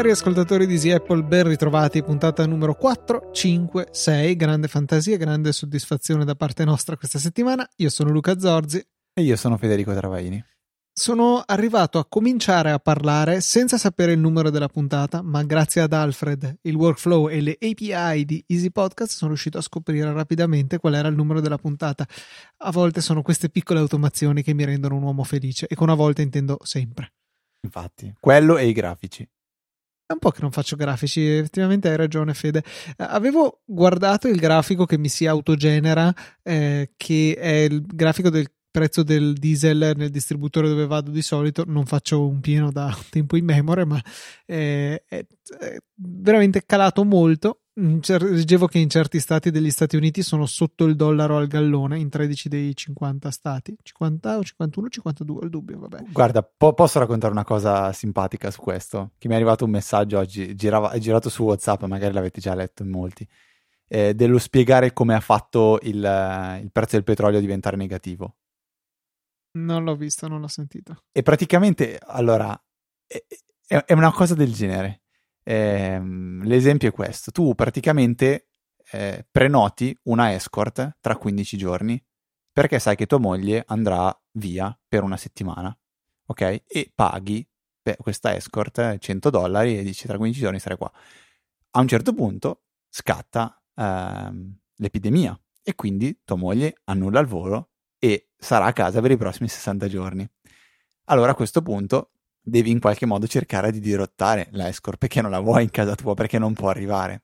Cari ascoltatori di Easy Apple, ben ritrovati, puntata numero 4, 5, 6, grande fantasia, grande soddisfazione da parte nostra questa settimana. Io sono Luca Zorzi. E io sono Federico Travaini. Sono arrivato a cominciare a parlare senza sapere il numero della puntata, ma grazie ad Alfred, il workflow e le API di Easy Podcast sono riuscito a scoprire rapidamente qual era il numero della puntata. A volte sono queste piccole automazioni che mi rendono un uomo felice e con a volte intendo sempre. Infatti, quello e i grafici. È un po' che non faccio grafici, effettivamente hai ragione Fede. Avevo guardato il grafico che mi si autogenera, eh, che è il grafico del prezzo del diesel nel distributore dove vado di solito. Non faccio un pieno da tempo in memoria, ma è, è, è veramente calato molto. Leggevo che in certi stati degli Stati Uniti sono sotto il dollaro al gallone, in 13 dei 50 stati, 50 o 51 52, il dubbio, vabbè. Guarda, po- posso raccontare una cosa simpatica su questo? Che mi è arrivato un messaggio oggi, girava, è girato su WhatsApp, magari l'avete già letto in molti, eh, dello spiegare come ha fatto il, il prezzo del petrolio diventare negativo. Non l'ho visto, non l'ho sentito. E praticamente, allora, è, è una cosa del genere. Eh, l'esempio è questo: tu praticamente eh, prenoti una escort tra 15 giorni perché sai che tua moglie andrà via per una settimana, ok? E paghi questa escort 100 dollari e dici tra 15 giorni sarai qua. A un certo punto scatta ehm, l'epidemia e quindi tua moglie annulla il volo e sarà a casa per i prossimi 60 giorni. Allora a questo punto devi in qualche modo cercare di dirottare la escort perché non la vuoi in casa tua, perché non può arrivare.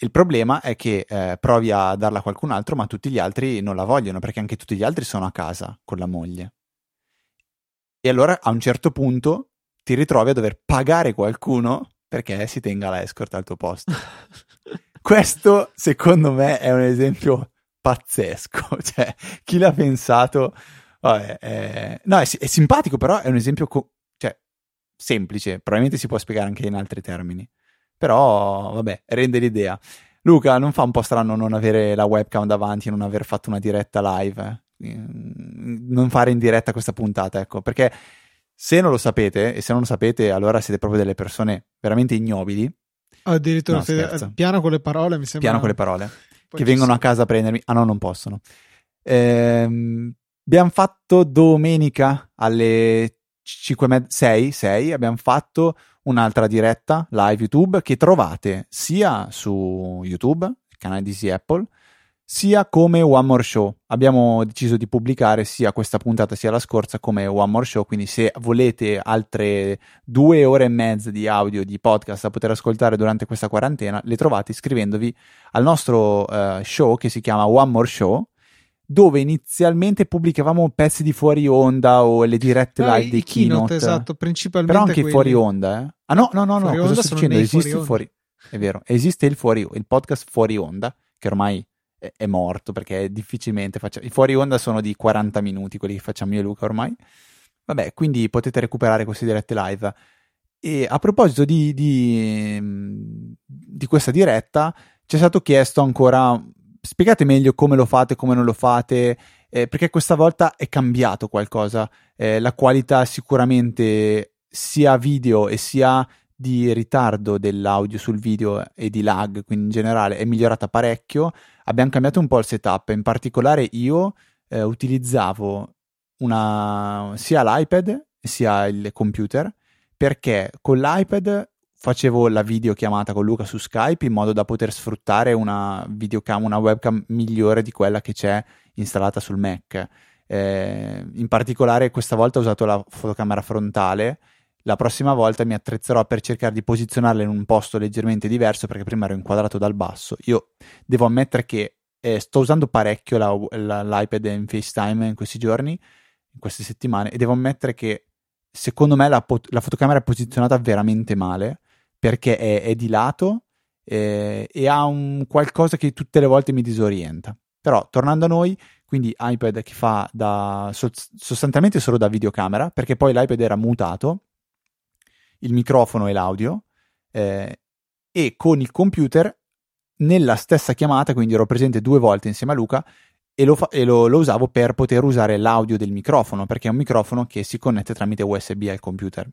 Il problema è che eh, provi a darla a qualcun altro, ma tutti gli altri non la vogliono perché anche tutti gli altri sono a casa con la moglie. E allora a un certo punto ti ritrovi a dover pagare qualcuno perché si tenga la escort al tuo posto. Questo, secondo me, è un esempio pazzesco. Cioè, chi l'ha pensato? Vabbè, è... No, è, è, simpatico, però è un esempio co- cioè, semplice. Probabilmente si può spiegare anche in altri termini. Però, vabbè, rende l'idea. Luca, non fa un po' strano non avere la webcam davanti e non aver fatto una diretta live? Eh? Non fare in diretta questa puntata, ecco, perché se non lo sapete, e se non lo sapete, allora siete proprio delle persone veramente ignobili. Addirittura, no, fede, piano con le parole, mi sembra. Piano con le parole che vengono a casa a prendermi. Ah no, non possono. Ehm, abbiamo fatto domenica alle 5, 6, 6, abbiamo fatto un'altra diretta live YouTube che trovate sia su YouTube, il canale di Apple, sia come One More Show. Abbiamo deciso di pubblicare sia questa puntata sia la scorsa come One More Show, quindi se volete altre due ore e mezza di audio di podcast da poter ascoltare durante questa quarantena, le trovate iscrivendovi al nostro uh, show che si chiama One More Show dove inizialmente pubblicavamo pezzi di fuori onda o le dirette no, live dei keynote, keynote, esatto, principalmente però anche quelli... fuori onda, eh? Ah no, no, no, no, cosa sto dicendo? Esiste fuori, fuori... È vero, esiste il fuori il podcast fuori onda che ormai è, morto perché difficilmente facciamo. I fuori onda sono di 40 minuti, quelli che facciamo io e Luca ormai. Vabbè, quindi potete recuperare queste dirette live. E a proposito di, di, di questa diretta, ci è stato chiesto ancora, spiegate meglio come lo fate, come non lo fate, eh, perché questa volta è cambiato qualcosa. Eh, la qualità sicuramente sia video e sia di ritardo dell'audio sul video e di lag, quindi in generale è migliorata parecchio. Abbiamo cambiato un po' il setup, in particolare io eh, utilizzavo una, sia l'iPad sia il computer perché con l'iPad facevo la videochiamata con Luca su Skype in modo da poter sfruttare una videocam, una webcam migliore di quella che c'è installata sul Mac. Eh, in particolare questa volta ho usato la fotocamera frontale la prossima volta mi attrezzerò per cercare di posizionarla in un posto leggermente diverso perché prima ero inquadrato dal basso. Io devo ammettere che eh, sto usando parecchio la, la, l'iPad in FaceTime in questi giorni, in queste settimane, e devo ammettere che secondo me la, la fotocamera è posizionata veramente male perché è, è di lato eh, e ha un qualcosa che tutte le volte mi disorienta. Però tornando a noi, quindi iPad che fa da sostanzialmente solo da videocamera, perché poi l'iPad era mutato il microfono e l'audio eh, e con il computer nella stessa chiamata, quindi ero presente due volte insieme a Luca e, lo, fa- e lo, lo, usavo per poter usare l'audio del microfono, perché è un microfono che si connette tramite USB al computer.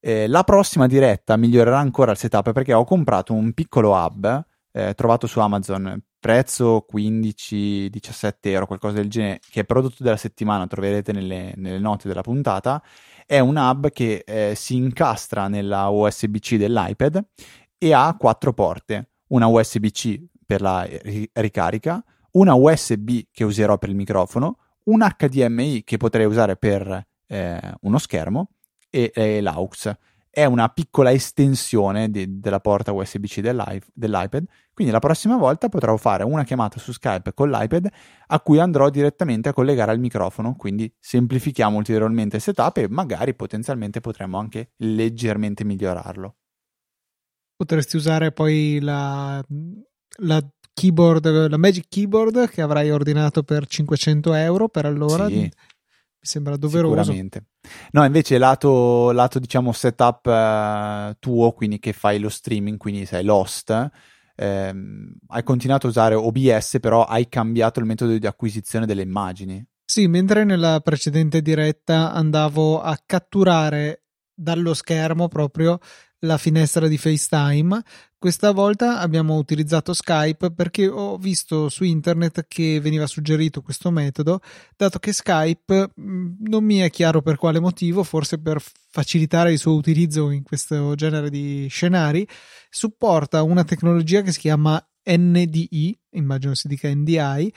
Eh, la prossima diretta migliorerà ancora il setup perché ho comprato un piccolo hub eh, trovato su Amazon, prezzo 15-17 euro, qualcosa del genere, che è prodotto della settimana, troverete nelle, nelle note della puntata. È un hub che eh, si incastra nella USB-C dell'iPad e ha quattro porte, una USB-C per la ricarica, una USB che userò per il microfono, un HDMI che potrei usare per eh, uno schermo e, e l'AUX. È una piccola estensione di, della porta USB-C dell'iPad, quindi la prossima volta potrò fare una chiamata su Skype con l'iPad a cui andrò direttamente a collegare al microfono, quindi semplifichiamo ulteriormente il setup e magari potenzialmente potremo anche leggermente migliorarlo. Potresti usare poi la, la keyboard, la Magic Keyboard che avrai ordinato per 500 euro per allora. Sì. Sembra doveroso. Sicuramente. No, invece lato, lato diciamo setup uh, tuo, quindi che fai lo streaming, quindi sei lost, ehm, hai continuato a usare OBS, però hai cambiato il metodo di acquisizione delle immagini. Sì, mentre nella precedente diretta andavo a catturare dallo schermo proprio la finestra di FaceTime. Questa volta abbiamo utilizzato Skype perché ho visto su internet che veniva suggerito questo metodo, dato che Skype mm, non mi è chiaro per quale motivo, forse per facilitare il suo utilizzo in questo genere di scenari, supporta una tecnologia che si chiama NDI, immagino si dica NDI,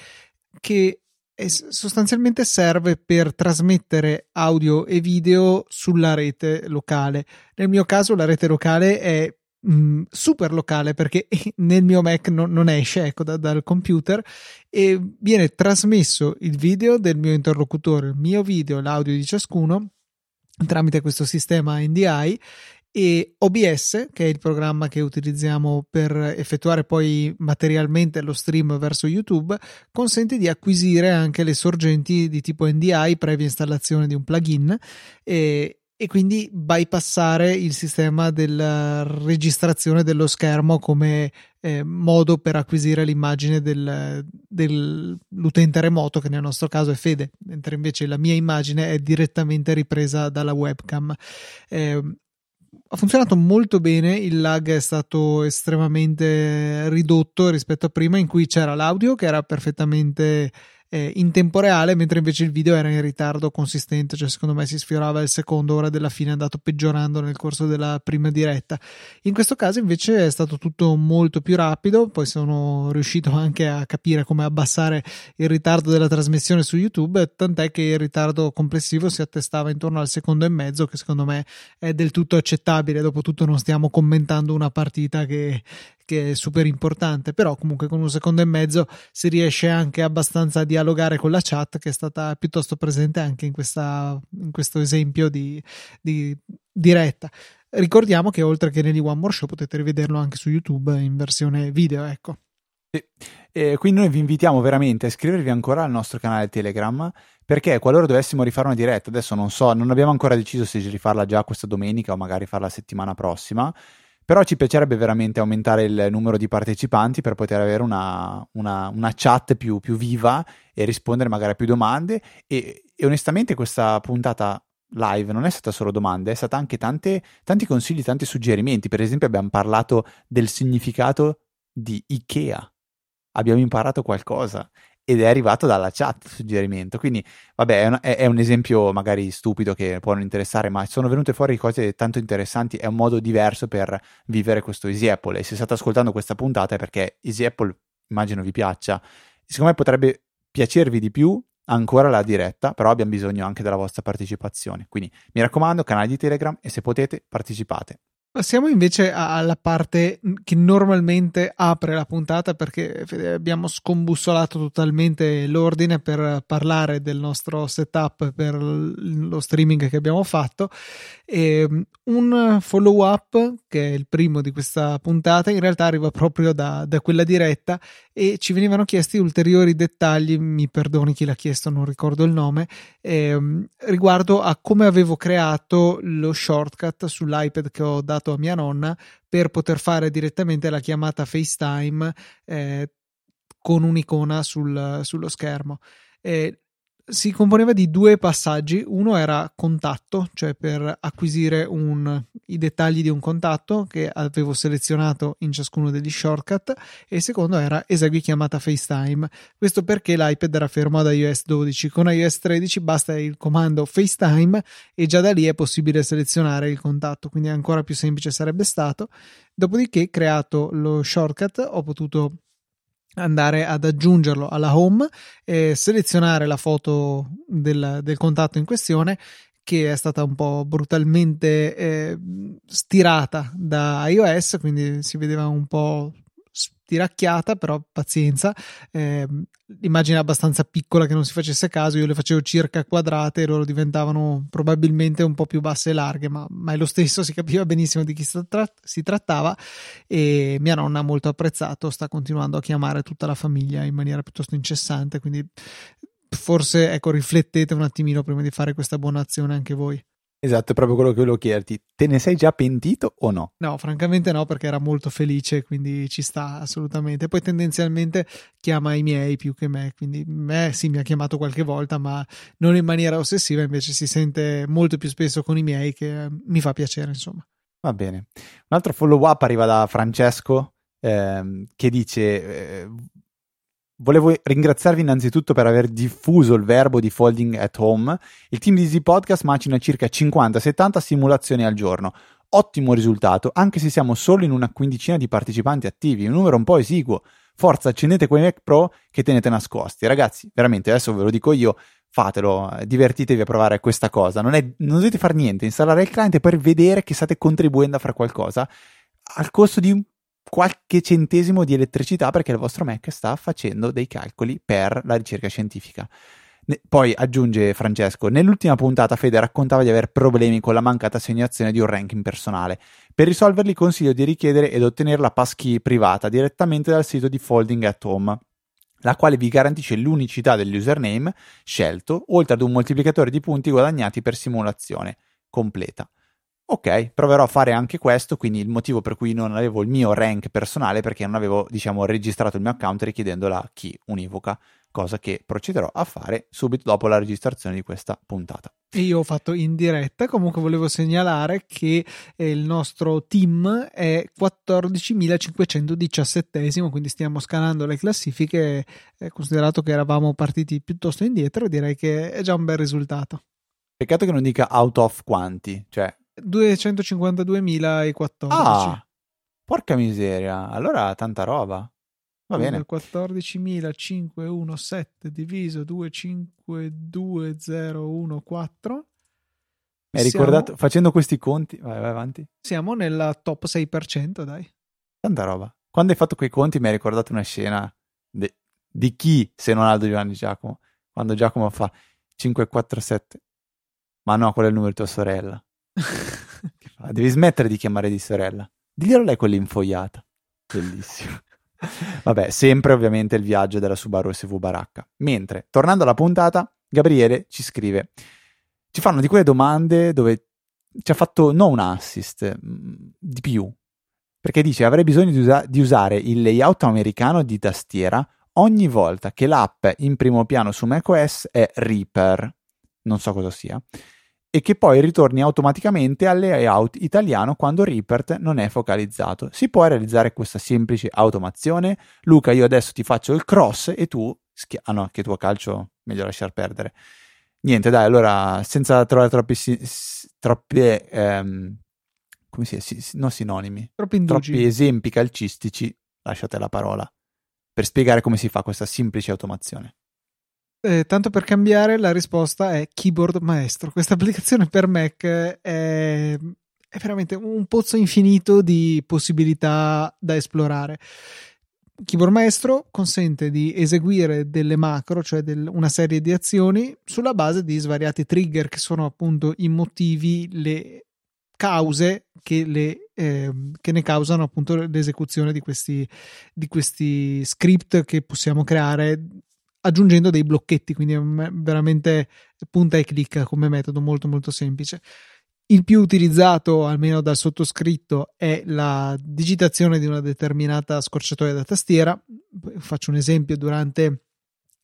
che sostanzialmente serve per trasmettere audio e video sulla rete locale. Nel mio caso la rete locale è mh, mm, super locale perché nel mio Mac non, non esce ecco, da, dal computer e viene trasmesso il video del mio interlocutore, il mio video l'audio di ciascuno tramite questo sistema NDI e OBS, che è il programma che utilizziamo per effettuare poi materialmente lo stream verso YouTube, consente di acquisire anche le sorgenti di tipo NDI previa installazione di un plugin e, e quindi bypassare il sistema della registrazione dello schermo come eh, modo per acquisire l'immagine del, dell'utente remoto, che nel nostro caso è Fede, mentre invece la mia immagine è direttamente ripresa dalla webcam. Eh, ha funzionato molto bene, il lag è stato estremamente ridotto rispetto a prima in cui c'era l'audio che era perfettamente eh, in tempo reale, mentre invece il video era in ritardo consistente, cioè secondo me si sfiorava il secondo ora della fine, è andato peggiorando nel corso della prima diretta. In questo caso invece è stato tutto molto più rapido, poi sono riuscito anche a capire come abbassare il ritardo della trasmissione su YouTube, tant'è che il ritardo complessivo si attestava intorno al secondo e mezzo, che secondo me è del tutto accettabile, dopotutto non stiamo commentando una partita che, che è super importante, però comunque con un secondo e mezzo si riesce anche abbastanza a dialogare con la chat che è stata piuttosto presente anche in, questa, in questo esempio di, di diretta. Ricordiamo che oltre che negli One More Show potete rivederlo anche su YouTube in versione video, ecco. E quindi noi vi invitiamo veramente a iscrivervi ancora al nostro canale Telegram perché qualora dovessimo rifare una diretta, adesso non so, non abbiamo ancora deciso se rifarla già questa domenica o magari farla la settimana prossima, però ci piacerebbe veramente aumentare il numero di partecipanti per poter avere una, una, una chat più, più, viva e rispondere magari a più domande e, e, onestamente questa puntata live non è stata solo domande, è stata anche tante, tanti consigli, tanti suggerimenti. Per esempio abbiamo parlato del significato di Ikea. Abbiamo imparato qualcosa ed è arrivato dalla chat il suggerimento. Quindi, vabbè, è un, è, è un, esempio magari stupido che può non interessare, ma sono venute fuori cose tanto interessanti. È un modo diverso per vivere questo Easy Apple. E se state ascoltando questa puntata è perché Easy Apple, immagino vi piaccia. Secondo me potrebbe piacervi di più ancora la diretta, però abbiamo bisogno anche della vostra partecipazione. Quindi mi raccomando, canale di Telegram e se potete partecipate. Passiamo invece alla parte che normalmente apre la puntata perché abbiamo scombussolato totalmente l'ordine per parlare del nostro setup per lo streaming che abbiamo fatto. E un follow up, che è il primo di questa puntata, in realtà arriva proprio da, da quella diretta e ci venivano chiesti ulteriori dettagli, mi perdoni chi l'ha chiesto, non ricordo il nome, eh, riguardo a come avevo creato lo shortcut sull'iPad che ho dato a mia nonna per poter fare direttamente la chiamata FaceTime eh, con un'icona sul, sullo schermo. Eh, si componeva di due passaggi. Uno era contatto, cioè per acquisire un, i dettagli di un contatto che avevo selezionato in ciascuno degli shortcut, e il secondo era esegui chiamata FaceTime. Questo perché l'iPad era fermo ad iOS 12. Con iOS 13 basta il comando FaceTime e già da lì è possibile selezionare il contatto, quindi ancora più semplice sarebbe stato. Dopodiché, creato lo shortcut, ho potuto andare ad aggiungerlo alla home e selezionare la foto del, del contatto in questione che è stata un po' brutalmente eh, stirata da iOS, quindi si vedeva un po' stiracchiata, però pazienza. Eh, l'immagine abbastanza piccola che non si facesse caso, io le facevo circa quadrate e loro diventavano probabilmente un po' più basse e larghe, ma, ma è lo stesso, si capiva benissimo di chi si trattava e mia nonna ha molto apprezzato, sta continuando a chiamare tutta la famiglia in maniera piuttosto incessante, quindi forse ecco riflettete un attimino prima di fare questa buona azione anche voi. Esatto, è proprio quello che volevo chiederti. Te ne sei già pentito o no? No, francamente no, perché era molto felice, quindi ci sta assolutamente. Poi tendenzialmente chiama i miei più che me, quindi me sì mi ha chiamato qualche volta, ma non in maniera ossessiva, invece si sente molto più spesso con i miei che mi fa piacere, insomma. Va bene. Un altro follow up arriva da Francesco ehm, che dice eh, Volevo ringraziarvi innanzitutto per aver diffuso il verbo di folding at home. Il team di Easy Podcast macina circa 50-70 simulazioni al giorno. Ottimo risultato, anche se siamo solo in una quindicina di partecipanti attivi, un numero un po' esiguo. Forza, accendete quei Mac Pro che tenete nascosti. Ragazzi, veramente, adesso ve lo dico io, fatelo, divertitevi a provare questa cosa. Non, è, non dovete fare niente, installare il client per vedere che state contribuendo a fare qualcosa al costo di un qualche centesimo di elettricità perché il vostro Mac sta facendo dei calcoli per la ricerca scientifica. Poi aggiunge Francesco, nell'ultima puntata Fede raccontava di aver problemi con la mancata assegnazione di un ranking personale. Per risolverli consiglio di richiedere ed ottenere la passkey privata direttamente dal sito di Folding at Home, la quale vi garantisce l'unicità dell'username scelto, oltre ad un moltiplicatore di punti guadagnati per simulazione completa ok, proverò a fare anche questo, quindi il motivo per cui non avevo il mio rank personale perché non avevo, diciamo, registrato il mio account richiedendo la key univoca, cosa che procederò a fare subito dopo la registrazione di questa puntata. E io ho fatto in diretta, comunque volevo segnalare che eh, il nostro team è 14.517, quindi stiamo scalando le classifiche, eh, considerato che eravamo partiti piuttosto indietro, direi che è già un bel risultato. Peccato che non dica out of quanti, cioè 252.014. Ah, porca miseria. Allora tanta roba. Va bene. 14.517 diviso 252014. Mi hai ricordato, facendo questi conti, vai, vai avanti. Siamo nella top 6%, dai. Tanta roba. Quando hai fatto quei conti mi hai ricordato una scena de, di chi, se non Aldo Giovanni Giacomo, quando Giacomo fa 547. Ma no, quello è il numero di tua sorella. Devi smettere di chiamare di sorella. Diglielo lei quell'infogliata. Bellissimo. Vabbè, sempre ovviamente il viaggio della Subaru SV Baracca. Mentre, tornando alla puntata, Gabriele ci scrive: Ci fanno di quelle domande dove ci ha fatto non un assist, mm, di più. Perché dice: Avrei bisogno di, usa- di usare il layout americano di tastiera ogni volta che l'app in primo piano su macOS è Reaper. Non so cosa sia e che poi ritorni automaticamente al layout italiano quando Reaper non è focalizzato. Si può realizzare questa semplice automazione? Luca, io adesso ti faccio il cross e tu... Schia- ah no, che tuo calcio meglio lasciar perdere. Niente, dai, allora, senza trovare troppi... troppe... Ehm, come si dice? Non sinonimi. Troppi, troppi esempi calcistici, lasciate la parola, per spiegare come si fa questa semplice automazione. Eh, tanto per cambiare, la risposta è Keyboard Maestro. Questa applicazione per Mac è, è veramente un pozzo infinito di possibilità da esplorare. Keyboard Maestro consente di eseguire delle macro, cioè del, una serie di azioni, sulla base di svariati trigger che sono appunto i motivi, le cause che, le, eh, che ne causano appunto l'esecuzione di questi, di questi script che possiamo creare aggiungendo dei blocchetti, quindi è veramente punta e clicca come metodo molto molto semplice. Il più utilizzato, almeno dal sottoscritto, è la digitazione di una determinata scorciatoia da tastiera. Faccio un esempio durante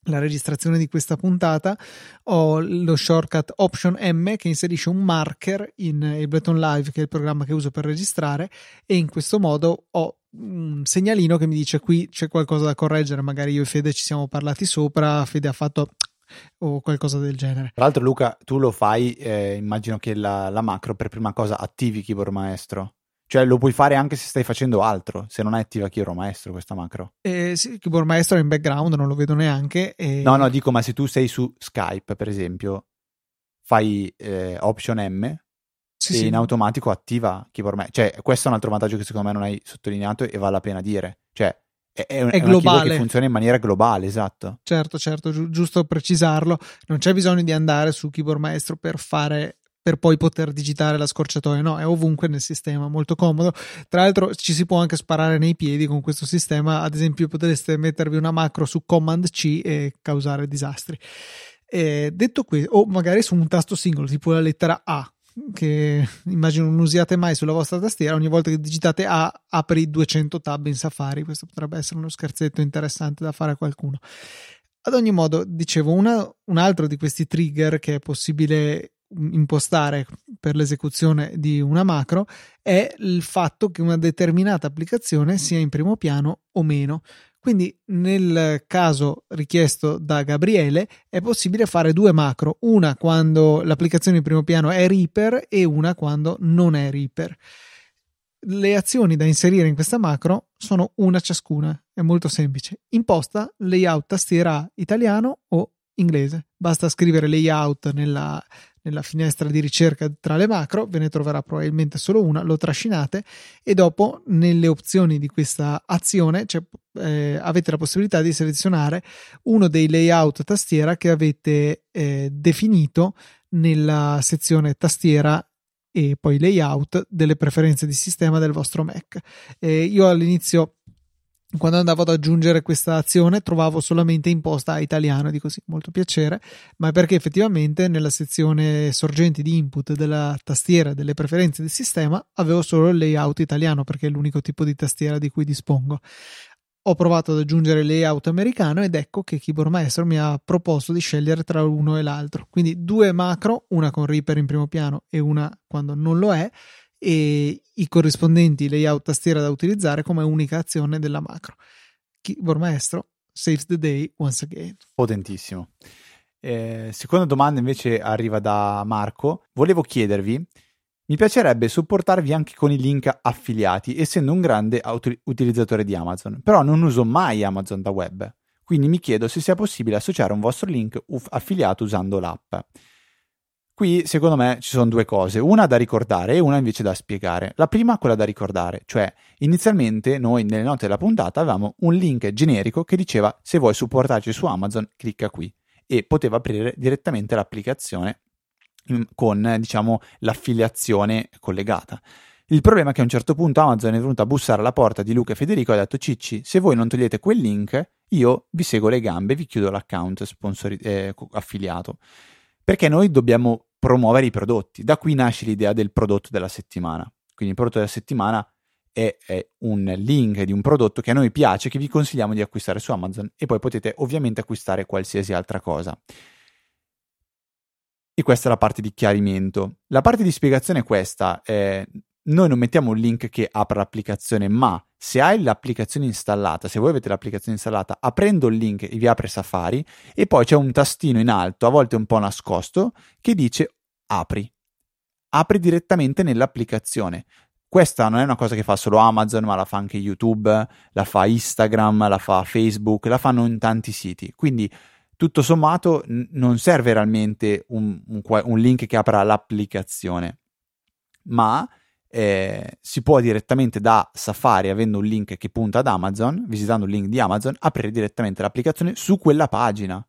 la registrazione di questa puntata ho lo shortcut Option M che inserisce un marker in Ableton Live che è il programma che uso per registrare e in questo modo ho un segnalino che mi dice qui c'è qualcosa da correggere magari io e Fede ci siamo parlati sopra Fede ha fatto o qualcosa del genere. Tra l'altro, Luca, tu lo fai, eh, immagino che la, la, macro per prima cosa attivi Keyboard Maestro. Cioè lo puoi fare anche se stai facendo altro, se non è attiva Keyboard Maestro questa macro. Eh, sì, Keyboard Maestro è in background, non lo vedo neanche. E... No, no, dico, ma se tu sei su Skype, per esempio, fai eh, Option M sì, sì. in automatico attiva Keyboard Maestro. Cioè, questo è un altro vantaggio che secondo me non hai sottolineato e vale la pena dire. Cioè, è, è, è globale. che funziona in maniera globale, esatto. Certo, certo, gi- giusto precisarlo. Non c'è bisogno di andare su Keyboard Maestro per fare per poi poter digitare la scorciatoia, no, è ovunque nel sistema, molto comodo. Tra l'altro ci si può anche sparare nei piedi con questo sistema, ad esempio potreste mettervi una macro su Command C e causare disastri. E detto questo, o magari su un tasto singolo, tipo la lettera A, che immagino non usiate mai sulla vostra tastiera, ogni volta che digitate A apri 200 tab in Safari. Questo potrebbe essere uno scherzetto interessante da fare a qualcuno. Ad ogni modo, dicevo, una, un altro di questi trigger che è possibile impostare per l'esecuzione di una macro è il fatto che una determinata applicazione sia in primo piano o meno. Quindi nel caso richiesto da Gabriele è possibile fare due macro, una quando l'applicazione in primo piano è Reaper e una quando non è Reaper. Le azioni da inserire in questa macro sono una ciascuna, è molto semplice. Imposta layout tastiera italiano o inglese. Basta scrivere layout nella, nella finestra di ricerca tra le macro, ve ne troverà probabilmente solo una, lo trascinate e dopo nelle opzioni di questa azione cioè, eh, avete la possibilità di selezionare uno dei layout tastiera che avete eh, definito nella sezione tastiera e poi layout delle preferenze di sistema del vostro Mac. Eh, io all'inizio quando andavo ad aggiungere questa azione trovavo solamente imposta a italiano, di così molto piacere, ma perché effettivamente nella sezione sorgenti di input della tastiera delle preferenze del sistema avevo solo il layout italiano perché è l'unico tipo di tastiera di cui dispongo. Ho provato ad aggiungere layout americano ed ecco che Keyboard Maestro mi ha proposto di scegliere tra l'uno e l'altro. Quindi due macro, una con Reaper in primo piano e una quando non lo è, e i corrispondenti layout tastiera da utilizzare come unica azione della macro. Keyboard Maestro saves the day once again. Potentissimo. Eh, seconda domanda invece arriva da Marco. Volevo chiedervi, mi piacerebbe supportarvi anche con i link affiliati, essendo un grande ut- utilizzatore di Amazon, però non uso mai Amazon da web. Quindi mi chiedo se sia possibile associare un vostro link uff- affiliato usando l'app. Qui secondo me ci sono due cose, una da ricordare e una invece da spiegare. La prima quella da ricordare, cioè inizialmente noi nelle note della puntata avevamo un link generico che diceva se vuoi supportarci su Amazon clicca qui e poteva aprire direttamente l'applicazione mm, con diciamo l'affiliazione collegata. Il problema è che a un certo punto Amazon è venuto a bussare alla porta di Luca e Federico e ha detto Cicci, se voi non togliete quel link, io vi seguo le gambe e vi chiudo l'account sponsori- eh, affiliato. Perché noi dobbiamo promuovere i prodotti. Da qui nasce l'idea del prodotto della settimana. Quindi il prodotto della settimana è, è, un link di un prodotto che a noi piace, che vi consigliamo di acquistare su Amazon e poi potete ovviamente acquistare qualsiasi altra cosa. E questa è la parte di chiarimento. La parte di spiegazione è questa. Eh, noi non mettiamo un link che apra l'applicazione, ma se hai l'applicazione installata, se voi avete l'applicazione installata, aprendo il link vi apre Safari e poi c'è un tastino in alto, a volte un po' nascosto, che dice apri. Apri direttamente nell'applicazione. Questa non è una cosa che fa solo Amazon, ma la fa anche YouTube, la fa Instagram, la fa Facebook, la fanno in tanti siti. Quindi tutto sommato n- non serve realmente un, un, un link che apra l'applicazione, ma eh, si può direttamente da Safari, avendo un link che punta ad Amazon, visitando il link di Amazon, aprire direttamente l'applicazione su quella pagina.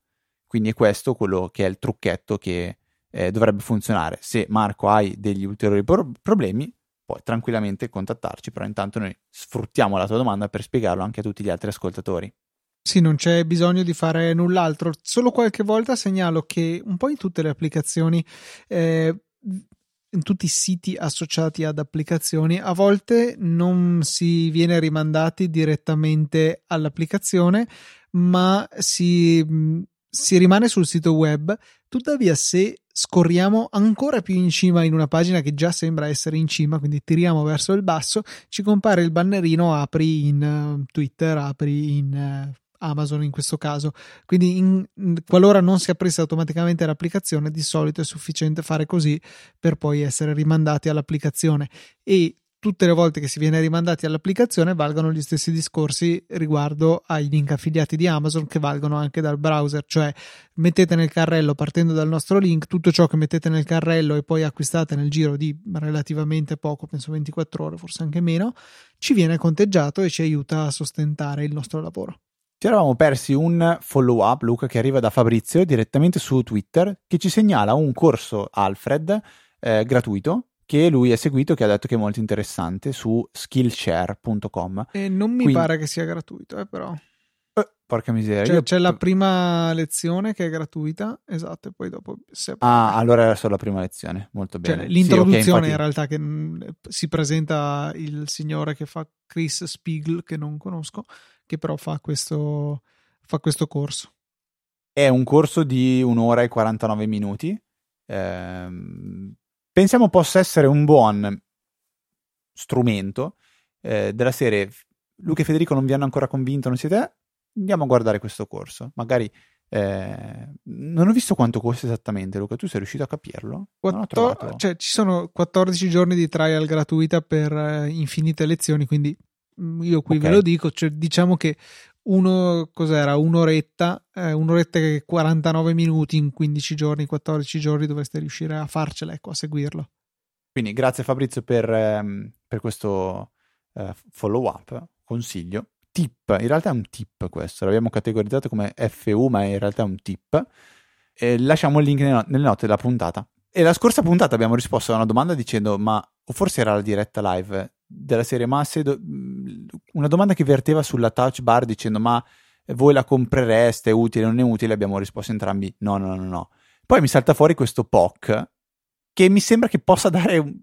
Quindi è questo quello che è il trucchetto che eh, dovrebbe funzionare. Se Marco hai degli ulteriori pro- problemi, puoi tranquillamente contattarci, però intanto noi sfruttiamo la tua domanda per spiegarlo anche a tutti gli altri ascoltatori. Sì, non c'è bisogno di fare null'altro. Solo qualche volta segnalo che un po' in tutte le applicazioni eh, in tutti i siti associati ad applicazioni, a volte non si viene rimandati direttamente all'applicazione, ma si, si rimane sul sito web. Tuttavia, se scorriamo ancora più in cima in una pagina che già sembra essere in cima, quindi tiriamo verso il basso, ci compare il bannerino apri in uh, Twitter, apri in uh, Amazon in questo caso. Quindi, in, qualora non si aprisse automaticamente l'applicazione, di solito è sufficiente fare così per poi essere rimandati all'applicazione. E tutte le volte che si viene rimandati all'applicazione valgono gli stessi discorsi riguardo ai link affiliati di Amazon che valgono anche dal browser, cioè mettete nel carrello partendo dal nostro link tutto ciò che mettete nel carrello e poi acquistate nel giro di relativamente poco, penso 24 ore, forse anche meno, ci viene conteggiato e ci aiuta a sostentare il nostro lavoro. Ci eravamo persi un follow up, Luca, che arriva da Fabrizio direttamente su Twitter, che ci segnala un corso Alfred eh, gratuito che lui ha seguito che ha detto che è molto interessante su skillshare.com. E non mi Quindi... pare che sia gratuito, eh, però. Eh, porca miseria. Cioè, Io... C'è la prima lezione che è gratuita, esatto, e poi dopo... Se... Ah, allora era solo la prima lezione, molto cioè, bene. Cioè, l'introduzione sì, okay, infatti... in realtà che mh, si presenta il signore che fa Chris Spiegel, che non conosco, che però fa questo, fa questo corso. È un corso di un'ora e 49 minuti. Ehm, pensiamo possa essere un buon strumento eh, della serie Luca e Federico non vi hanno ancora convinto, non siete? Andiamo a guardare questo corso. Magari eh, non ho visto quanto costa esattamente, Luca. Tu sei riuscito a capirlo? Quattor- cioè, ci sono 14 giorni di trial gratuita per eh, infinite lezioni. Quindi io qui okay. ve lo dico. Cioè, diciamo che uno cos'era un'oretta, eh, un'oretta e 49 minuti in 15 giorni, 14 giorni dovreste riuscire a farcela, ecco, a seguirlo. Quindi grazie Fabrizio per, ehm, per questo eh, follow up, consiglio. Tip, in realtà è un tip questo, l'abbiamo categorizzato come FU, ma in realtà è un tip. Eh, lasciamo il link nelle, nelle note della puntata. E la scorsa puntata abbiamo risposto a una domanda dicendo, ma o forse era la diretta live, della serie, ma se do... una domanda che verteva sulla touch bar dicendo ma voi la comprereste, è utile o non è utile? Abbiamo risposto entrambi no, no, no, no. Poi mi salta fuori questo POC che mi sembra che possa dare un...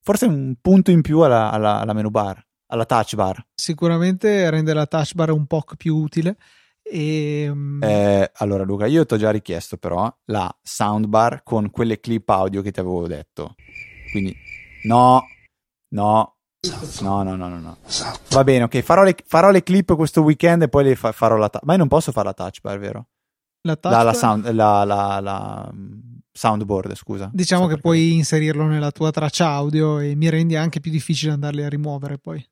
forse un punto in più alla, alla, alla menu bar, alla touch bar. Sicuramente rende la touch bar un POC più utile. E... Ehm, eh, allora Luca, io ti ho già richiesto però la soundbar con quelle clip audio che ti avevo detto. Quindi no, no, No, no, no, no, no. Va bene, ok. Farò le, farò le clip questo weekend e poi le fa, farò la. Ta- ma io non posso fare la touch bar, vero? La touch la, la, sound, la, la, la, soundboard, scusa. Diciamo so che perché. puoi inserirlo nella tua traccia audio e mi rendi anche più difficile andarli a rimuovere poi. Mi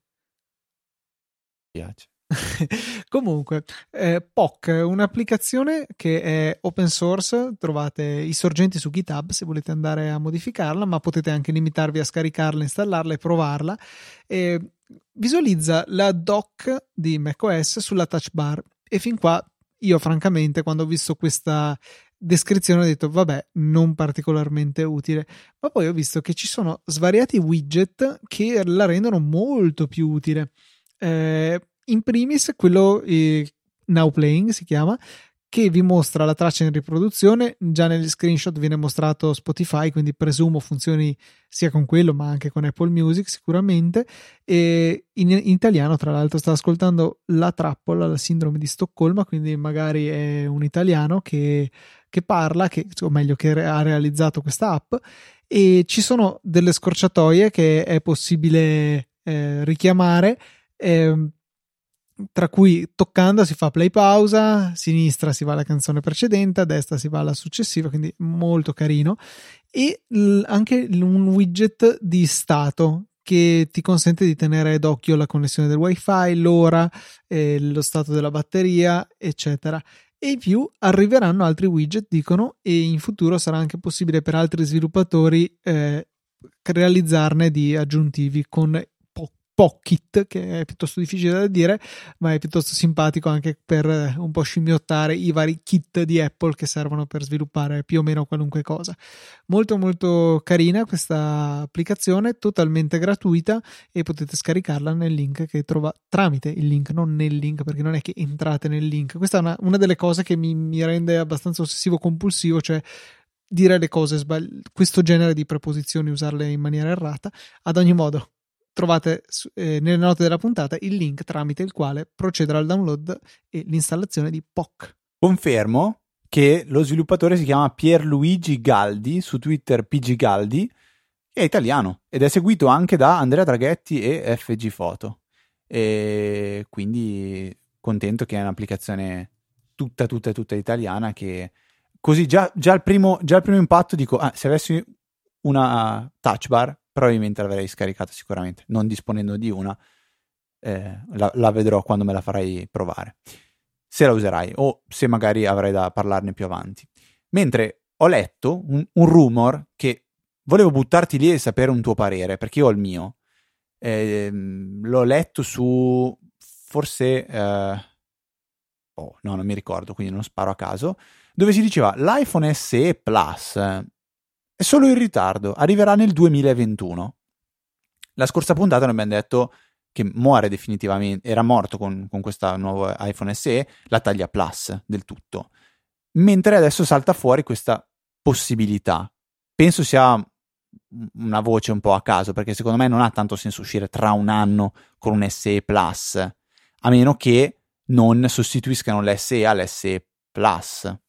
piace. Comunque, eh, POC, un'applicazione che è open source, trovate i sorgenti su GitHub se volete andare a modificarla, ma potete anche limitarvi a scaricarla, installarla e provarla. Eh, visualizza la dock di macOS sulla touch bar e fin qua io francamente quando ho visto questa descrizione ho detto vabbè non particolarmente utile ma poi ho visto che ci sono svariati widget che la rendono molto più utile eh, in primis quello eh, Now Playing si chiama che vi mostra la traccia in riproduzione. Già negli screenshot viene mostrato Spotify, quindi presumo funzioni sia con quello, ma anche con Apple Music sicuramente. E in, in italiano, tra l'altro, sta ascoltando la trappola, la sindrome di Stoccolma, quindi magari è un italiano che, che parla, che, o meglio, che ha realizzato questa app. E ci sono delle scorciatoie che è possibile eh, richiamare. Eh, tra cui toccando si fa play pausa, sinistra si va alla canzone precedente, a destra si va alla successiva, quindi molto carino. E l- anche un widget di stato che ti consente di tenere d'occhio la connessione del wifi, l'ora, eh, lo stato della batteria, eccetera. E in più arriveranno altri widget, dicono, e in futuro sarà anche possibile per altri sviluppatori eh, realizzarne di aggiuntivi con Pocket, che è piuttosto difficile da dire, ma è piuttosto simpatico anche per eh, un po' scimmiottare i vari kit di Apple che servono per sviluppare più o meno qualunque cosa. Molto molto carina questa applicazione, totalmente gratuita e potete scaricarla nel link che trova tramite il link, non nel link, perché non è che entrate nel link. Questa è una, una delle cose che mi, mi rende abbastanza ossessivo compulsivo, cioè dire le cose sbagliate, questo genere di preposizioni, usarle in maniera errata. Ad ogni modo, trovate eh, nelle note della puntata il link tramite il quale procedere al download e l'installazione di POC. Confermo che lo sviluppatore si chiama Pierluigi Galdi, su Twitter PG Galdi, è italiano ed è seguito anche da Andrea Draghetti e FG Photo. E quindi contento che è un'applicazione tutta, tutta, tutta italiana che così già, già, il, primo, già il primo impatto dico, ah, se avessi una touch bar probabilmente l'avrei scaricata sicuramente, non disponendo di una, eh, la, la, vedrò quando me la farai provare, se la userai o se magari avrai da parlarne più avanti. Mentre ho letto un, un rumor che volevo buttarti lì e sapere un tuo parere, perché io ho il mio. Eh, l'ho letto su forse... Eh, oh, no, non mi ricordo, quindi non sparo a caso, dove si diceva l'iPhone SE Plus è solo in ritardo, arriverà nel 2021. La scorsa puntata noi abbiamo detto che muore definitivamente, era morto con, con questo nuovo iPhone SE, la taglia Plus del tutto. Mentre adesso salta fuori questa possibilità. Penso sia una voce un po' a caso, perché secondo me non ha tanto senso uscire tra un anno con un SE Plus, a meno che non sostituiscano l'SE all'SE Plus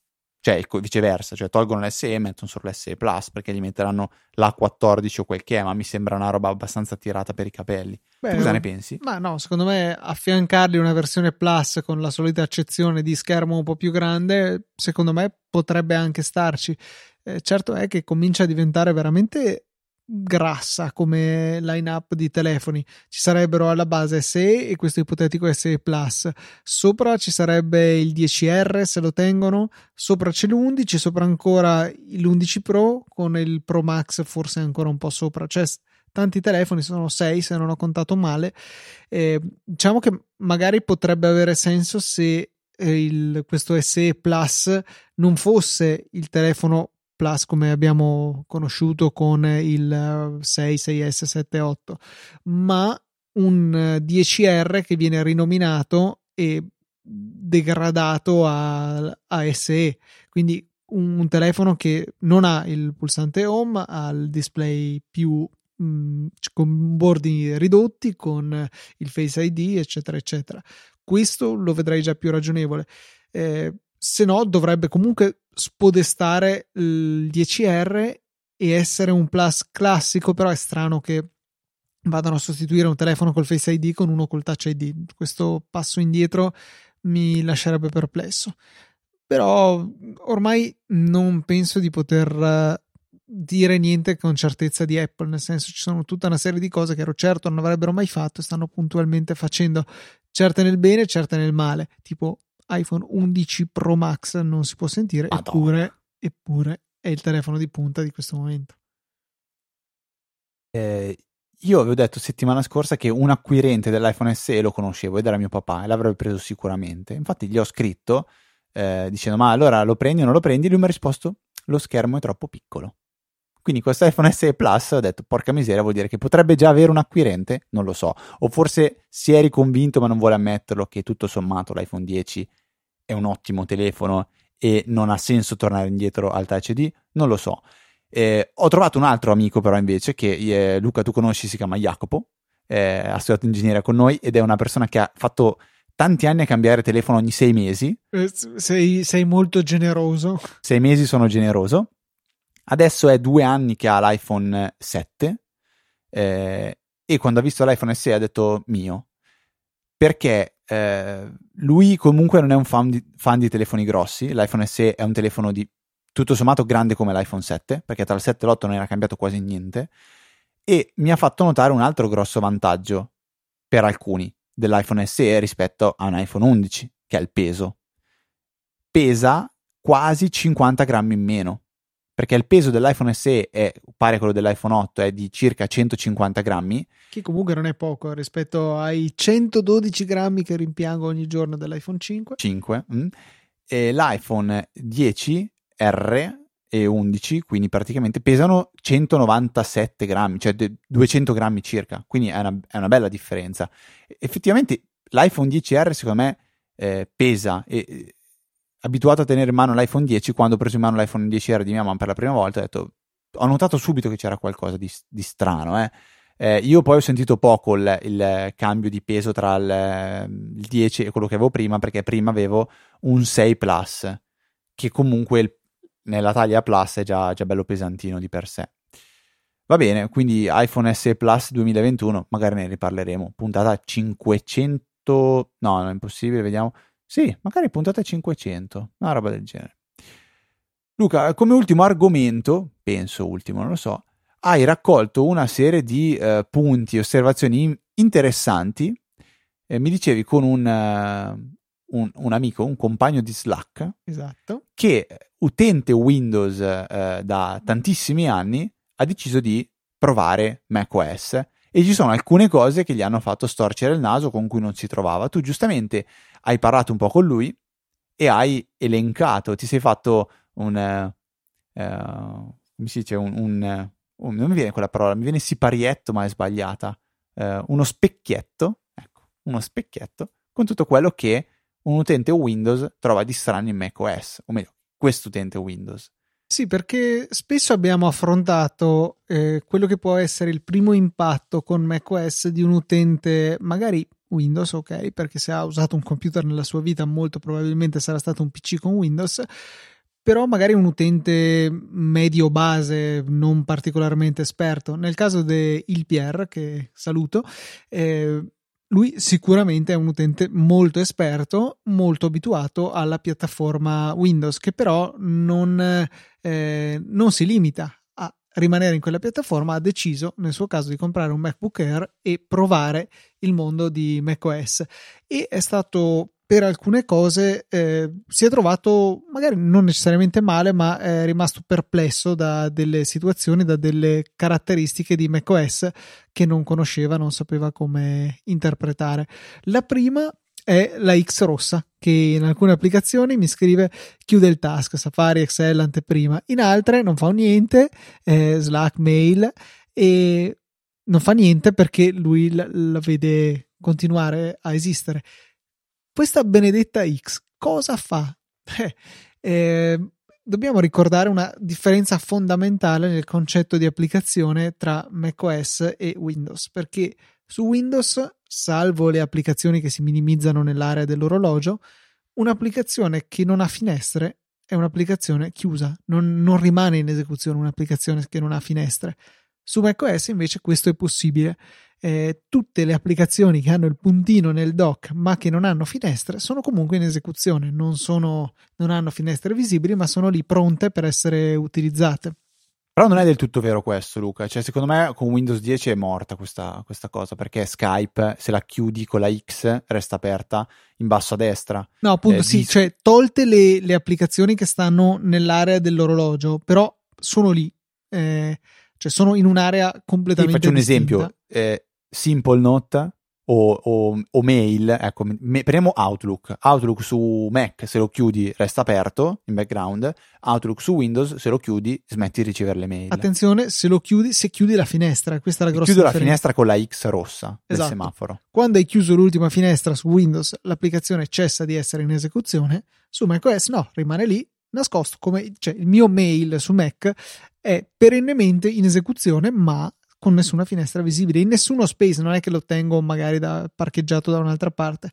cioè viceversa, cioè tolgono l'SE e mettono solo l'SE Plus perché gli metteranno l'A14 o quel che è, ma mi sembra una roba abbastanza tirata per i capelli. Beh, cosa ne pensi? Ma no, secondo me affiancargli una versione Plus con la solita accezione di schermo un po' più grande, secondo me potrebbe anche starci. Eh, certo è che comincia a diventare veramente grassa come line-up di telefoni. Ci sarebbero alla base SE e questo ipotetico SE Plus. Sopra ci sarebbe il 10R se lo tengono, sopra c'è l'11, sopra ancora l'11 Pro con il Pro Max forse ancora un po' sopra. Cioè tanti telefoni, sono 6 se non ho contato male. Eh, diciamo che magari potrebbe avere senso se eh, il, questo SE Plus non fosse il telefono Plus come abbiamo conosciuto con il 6, 6S, 7, 8, ma un 10R che viene rinominato e degradato a, a SE. Quindi un, un, telefono che non ha il pulsante home, ha il display più mh, mm, con bordi ridotti, con il Face ID, eccetera, eccetera. Questo lo vedrei già più ragionevole. Eh, se no, dovrebbe comunque spodestare il 10R e essere un plus classico, però è strano che vadano a sostituire un telefono col Face ID con uno col Touch ID. Questo passo indietro mi lascerebbe perplesso. Però ormai non penso di poter eh, dire niente con certezza di Apple, nel senso ci sono tutta una serie di cose che ero certo non avrebbero mai fatto e stanno puntualmente facendo, certe nel bene, certe nel male, tipo iPhone 11 Pro Max non si può sentire, eppure, eppure è il telefono di punta di questo momento. Eh, io avevo detto settimana scorsa che un acquirente dell'iPhone SE lo conoscevo ed era mio papà e l'avrebbe preso sicuramente. Infatti gli ho scritto eh, dicendo ma allora lo prendi o non lo prendi? Lui mi ha risposto lo schermo è troppo piccolo. Quindi questo iPhone SE Plus ho detto porca miseria vuol dire che potrebbe già avere un acquirente? Non lo so. O forse si è riconvinto ma non vuole ammetterlo che tutto sommato l'iPhone 10 è un ottimo telefono e non ha senso tornare indietro al Touch ID? Non lo so. Eh, ho trovato un altro amico però invece che eh, Luca tu conosci, si chiama Jacopo, eh, ha studiato ingegneria con noi ed è una persona che ha fatto tanti anni a cambiare telefono ogni sei mesi. Eh, sei, sei molto generoso. Sei mesi sono generoso. Adesso è due anni che ha l'iPhone 7 eh, e quando ha visto l'iPhone SE ha detto mio. Perché eh, lui comunque non è un fan di, fan di, telefoni grossi, l'iPhone SE è un telefono di tutto sommato grande come l'iPhone 7, perché tra il 7 e l'8 non era cambiato quasi niente, e mi ha fatto notare un altro grosso vantaggio per alcuni dell'iPhone SE rispetto a un iPhone 11, che è il peso. Pesa quasi 50 grammi in meno perché il peso dell'iPhone SE è pari a quello dell'iPhone 8, è di circa 150 grammi. Che comunque non è poco rispetto ai 112 grammi che rimpiango ogni giorno dell'iPhone 5. 5. Mm. E l'iPhone 10R e 11, quindi praticamente pesano 197 grammi, cioè 200 grammi circa, quindi è una, è una bella differenza. Effettivamente l'iPhone 10R secondo me eh, pesa e abituato a tenere in mano l'iPhone 10, quando ho preso in mano l'iPhone 10R di mia mamma per la prima volta, ho detto, ho notato subito che c'era qualcosa di, di strano, eh. Eh, io poi ho sentito poco il, il cambio di peso tra il, il, 10 e quello che avevo prima, perché prima avevo un 6 Plus, che comunque il, nella taglia Plus è già, già bello pesantino di per sé. Va bene, quindi iPhone SE Plus 2021, magari ne riparleremo. Puntata 500, no, non è impossibile, vediamo. Sì, magari puntata 500, una roba del genere. Luca, come ultimo argomento, penso ultimo, non lo so, hai raccolto una serie di uh, punti, osservazioni interessanti. Eh, mi dicevi con un, uh, un, un, amico, un compagno di Slack, esatto. che utente Windows uh, da tantissimi anni ha deciso di provare macOS e ci sono alcune cose che gli hanno fatto storcere il naso con cui non si trovava. Tu giustamente hai parlato un po' con lui e hai elencato, ti sei fatto un... come si dice? un, un oh, non mi viene quella parola, mi viene siparietto, ma è sbagliata. Eh, uno specchietto, ecco, uno specchietto con tutto quello che un utente Windows trova di strano in macOS, o meglio, questo utente Windows. Sì, perché spesso abbiamo affrontato eh, quello che può essere il primo impatto con macOS di un utente, magari Windows, ok, perché se ha usato un computer nella sua vita molto probabilmente sarà stato un PC con Windows, però magari un utente medio base, non particolarmente esperto. Nel caso di Il Pierre, che saluto, eh, lui sicuramente è un utente molto esperto, molto abituato alla piattaforma Windows, che però non, eh, non si limita rimanere in quella piattaforma, ha deciso nel suo caso di comprare un MacBook Air e provare il mondo di macOS. E è stato per alcune cose eh, si è trovato magari non necessariamente male, ma è rimasto perplesso da delle situazioni, da delle caratteristiche di macOS che non conosceva, non sapeva come interpretare. La prima è la X rossa che in alcune applicazioni mi scrive chiude il task Safari, Excel, anteprima, in altre non fa niente, eh, Slack, mail e non fa niente perché lui la, la vede continuare a esistere questa benedetta X cosa fa? Eh, eh, dobbiamo ricordare una differenza fondamentale nel concetto di applicazione tra macOS e Windows, perché su Windows, salvo le applicazioni che si minimizzano nell'area dell'orologio, un'applicazione che non ha finestre è un'applicazione chiusa, non, non rimane in esecuzione un'applicazione che non ha finestre. Su macOS invece questo è possibile eh, tutte le applicazioni che hanno il puntino nel dock ma che non hanno finestre sono comunque in esecuzione, non, sono, non hanno finestre visibili ma sono lì pronte per essere utilizzate. Però non è del tutto vero questo, Luca. Cioè, secondo me con Windows 10 è morta questa, questa, cosa perché Skype, se la chiudi con la X, resta aperta in basso a destra. No, appunto, eh, sì, di... cioè tolte le, le, applicazioni che stanno nell'area dell'orologio, però sono lì, eh, cioè sono in un'area completamente. Ti faccio distinta. un esempio. Eh, Simple Note o, o, o mail, ecco, me, prendiamo Outlook. Outlook su Mac, se lo chiudi, resta aperto in background. Outlook su Windows, se lo chiudi, smetti di ricevere le mail. Attenzione, se lo chiudi, se chiudi la finestra, questa è la grossa Chiudo differenza. la finestra con la X rossa esatto. del semaforo. Quando hai chiuso l'ultima finestra su Windows, l'applicazione cessa di essere in esecuzione. Su macOS no, rimane lì nascosto come cioè il mio mail su Mac è perennemente in esecuzione, ma con nessuna finestra visibile, in nessuno space, non è che lo tengo magari da, parcheggiato da un'altra parte.